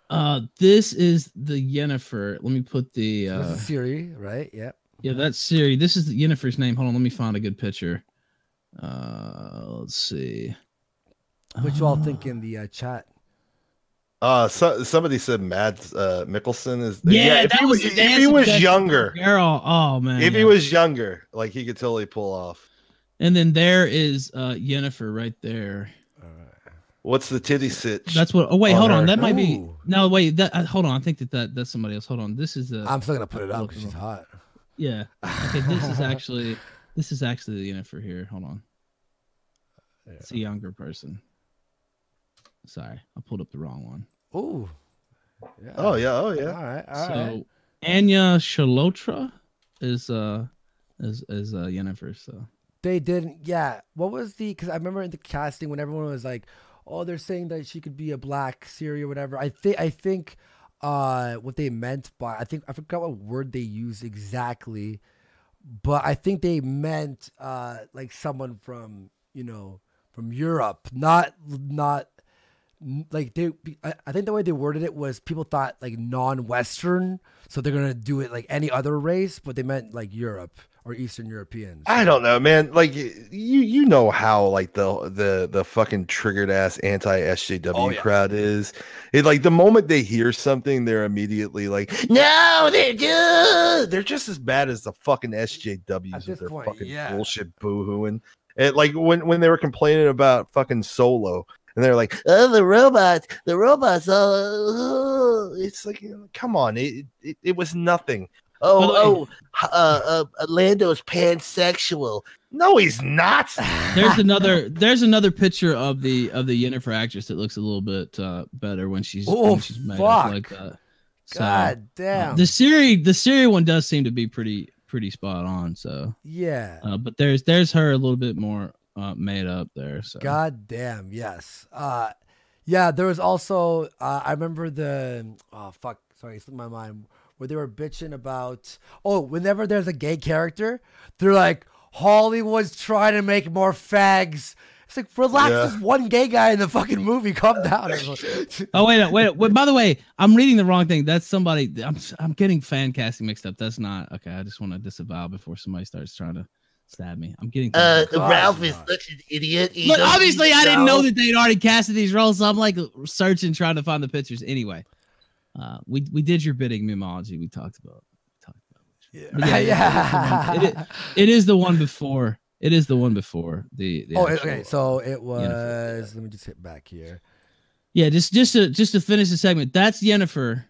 Uh, this is the Yennefer. Let me put the So this uh is Ciri, right? Yeah. yeah that's Ciri. This is the Yennefer's name. Hold on, let me find a good picture. Uh, let's see. What you all think in the uh, chat? Uh, so, somebody said Mads uh, Mikkelsen is. Yeah, if that he was was, if he was younger. Girl, oh man. If he was younger, like he could totally pull off. And then there is uh Yennefer right there. What's the titty sitch? That's what. Oh wait, hold her? on. That might be. Ooh. No, wait. That uh, hold on. I think that, that that's somebody else. Hold on. This is the. I'm still gonna put it up because she's hot. Yeah. Okay. This is actually. This is actually the Yennefer here. Hold on. It's a younger person. Sorry, I pulled up the wrong one. Ooh. Yeah. Oh yeah, oh yeah. All right. All so right. Anya Chalotra is uh is is uh Yennefer. So They didn't. Yeah. What was the? Because I remember in the casting when everyone was like, "Oh, they're saying that she could be a black Ciri or whatever." I think. I think. Uh, what they meant by I think I forgot what word they used exactly, but I think they meant uh like someone from you know from Europe, not not like they. I, I think the way they worded it was people thought like non-Western, so they're gonna do it like any other race, but they meant like Europe or Eastern Europeans. I don't know, man. Like you, you know how like the the the fucking triggered ass anti SJW Oh, yeah. crowd is. It like the moment they hear something, they're immediately like, "No, they're good. They're just as bad as the fucking SJWs with their point, fucking yeah. bullshit boohooing." It like when when they were complaining about fucking Solo, and they're like, "Oh, the robots, the robots." Oh, it's like, come on, it it, it was nothing. Oh, oh, uh, uh, Lando's pansexual. No, he's not. there's another there's another picture of the of the Yennefer actress that looks a little bit uh better when she's Oh, when she's made fuck. up like that. So, God uh, damn. the Ciri the Ciri one does seem to be pretty pretty spot on. So yeah. uh, but there's there's her a little bit more uh, made up there. So God damn. Yes. Uh, yeah. There was also uh, I remember the oh fuck sorry slipped my mind where they were bitching about oh whenever there's a gay character they're like Hollywood's trying to make more fags. It's like relax. Yeah. There's one gay guy in the fucking movie. Calm down. Oh wait, wait, wait. By the way, I'm reading the wrong thing. That's somebody. I'm I'm getting fan casting mixed up. That's not okay. I just want to disavow before somebody starts trying to stab me. I'm getting. Uh, fan- Ralph is such an idiot. He Look, obviously, even I didn't know know. that they'd already casted these roles, so I'm like searching, trying to find the pictures. Anyway, uh, we we did your bidding, Memology. We talked about. talked But Yeah. yeah, it is- It, is, it is the one before. It is the one before the. the oh, actual, okay. So it was. Yennefer, Let me just hit back here. Yeah, just just to just to finish the segment. That's Yennefer.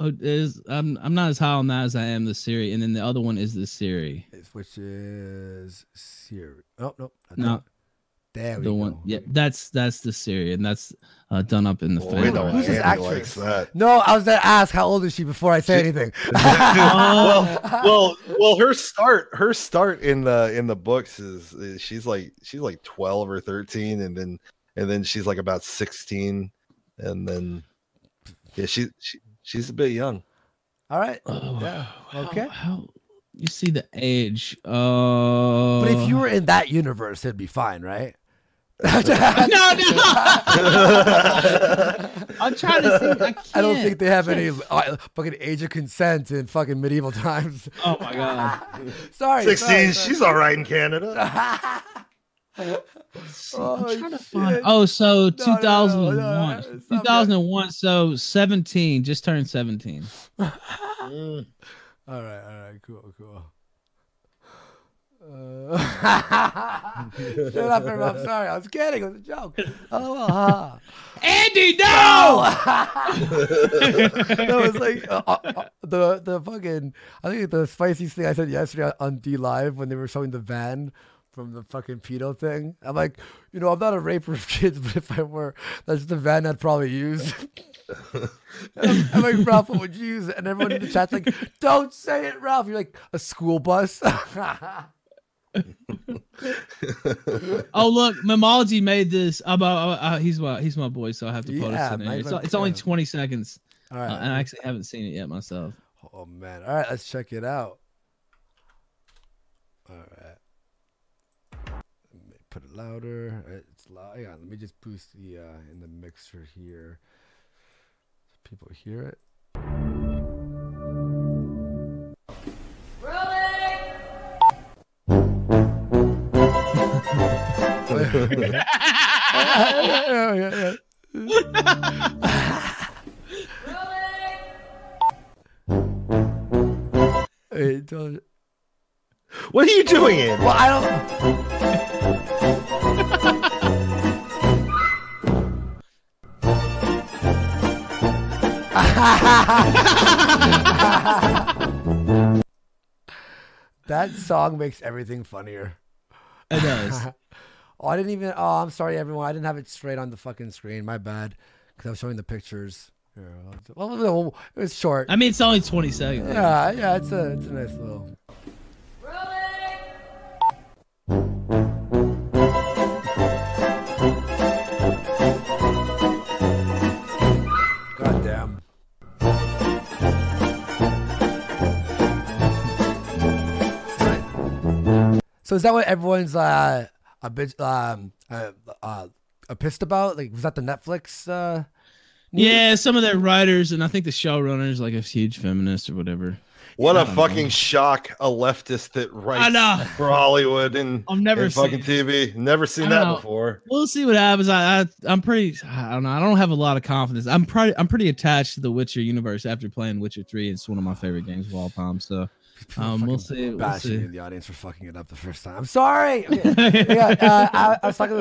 Oh, is I'm I'm not as high on that as I am the Ciri, and then the other one is the Ciri. Which is Ciri. Oh no. No, There we the go. one. Yeah, that's that's the Ciri, and that's uh, done up in the Boy, fan. no. Who's this actress? likes. No, I was gonna ask how old is she before I say anything. well, well, well. Her start, her start in the in the books is, is she's like she's like twelve or thirteen, and then and then she's like about sixteen, and then yeah, she, she she's a bit young. All right. Oh, Yeah. how- Okay. How, you see the age? Uh, But if you were in that universe, it'd be fine, right? no, no. I'm trying to think. I, I don't think they have any uh, fucking age of consent in fucking medieval times. Oh my god. sorry. Sixteen, sorry, sorry. she's all right in Canada. Oh, I'm trying to find. Oh, so no, no, 2001. no, it's 2001. So 17. Just turned 17. Mm. All right, all right, cool, cool. Uh, shut up, everyone. I'm sorry. I was kidding. It was a joke. Oh, well, ha. Andy, no! no, was like uh, uh, uh, the the fucking. I think the spiciest thing I said yesterday on D Live when they were showing the van from the fucking pedo thing. I'm like, you know, I'm not a raper of kids, but if I were, that's the van I'd probably use. I'm, I'm like, Ralph, what would you use? And everyone in the chat's like, don't say it, Ralph. You're like a school bus. oh look, Memology made this. About uh, uh, he's my he's my boy, so I have to put Yeah, it in there. It's, it's only 20 seconds, All right. uh, and I actually haven't seen it yet myself. Oh man! All right, let's check it out. All right, Let me put it louder. It's loud. On, let me just boost the uh, in the mixer here. So people hear it. yeah, yeah, yeah. Hey, What are you doing in? Well, I don't. that song makes everything funnier. It does. oh, I didn't even. Oh, I'm sorry, everyone. I didn't have it straight on the fucking screen. My bad. Because I was showing the pictures. Here, Well, well, it was short. I mean, it's only 20 seconds. Yeah, yeah, it's a, it's a nice little. God So is that what everyone's uh, a bit um uh, uh, uh, pissed about? Like, was that the Netflix? Uh, news? Yeah, some of their writers and I think the showrunners like a huge feminist or whatever. What I a don't fucking know. shock! A leftist that writes know. for Hollywood and I've never and fucking seen TV. Never seen that know. before. We'll see what happens. I, I I'm pretty. I don't know. I don't have a lot of confidence. I'm pretty. I'm pretty attached to the Witcher universe after playing Witcher Three. It's one of my favorite games of all time. So, um, we'll see. We'll bashing see. in the audience for fucking it up the first time. I'm sorry. Okay. yeah, uh, I, I was talking to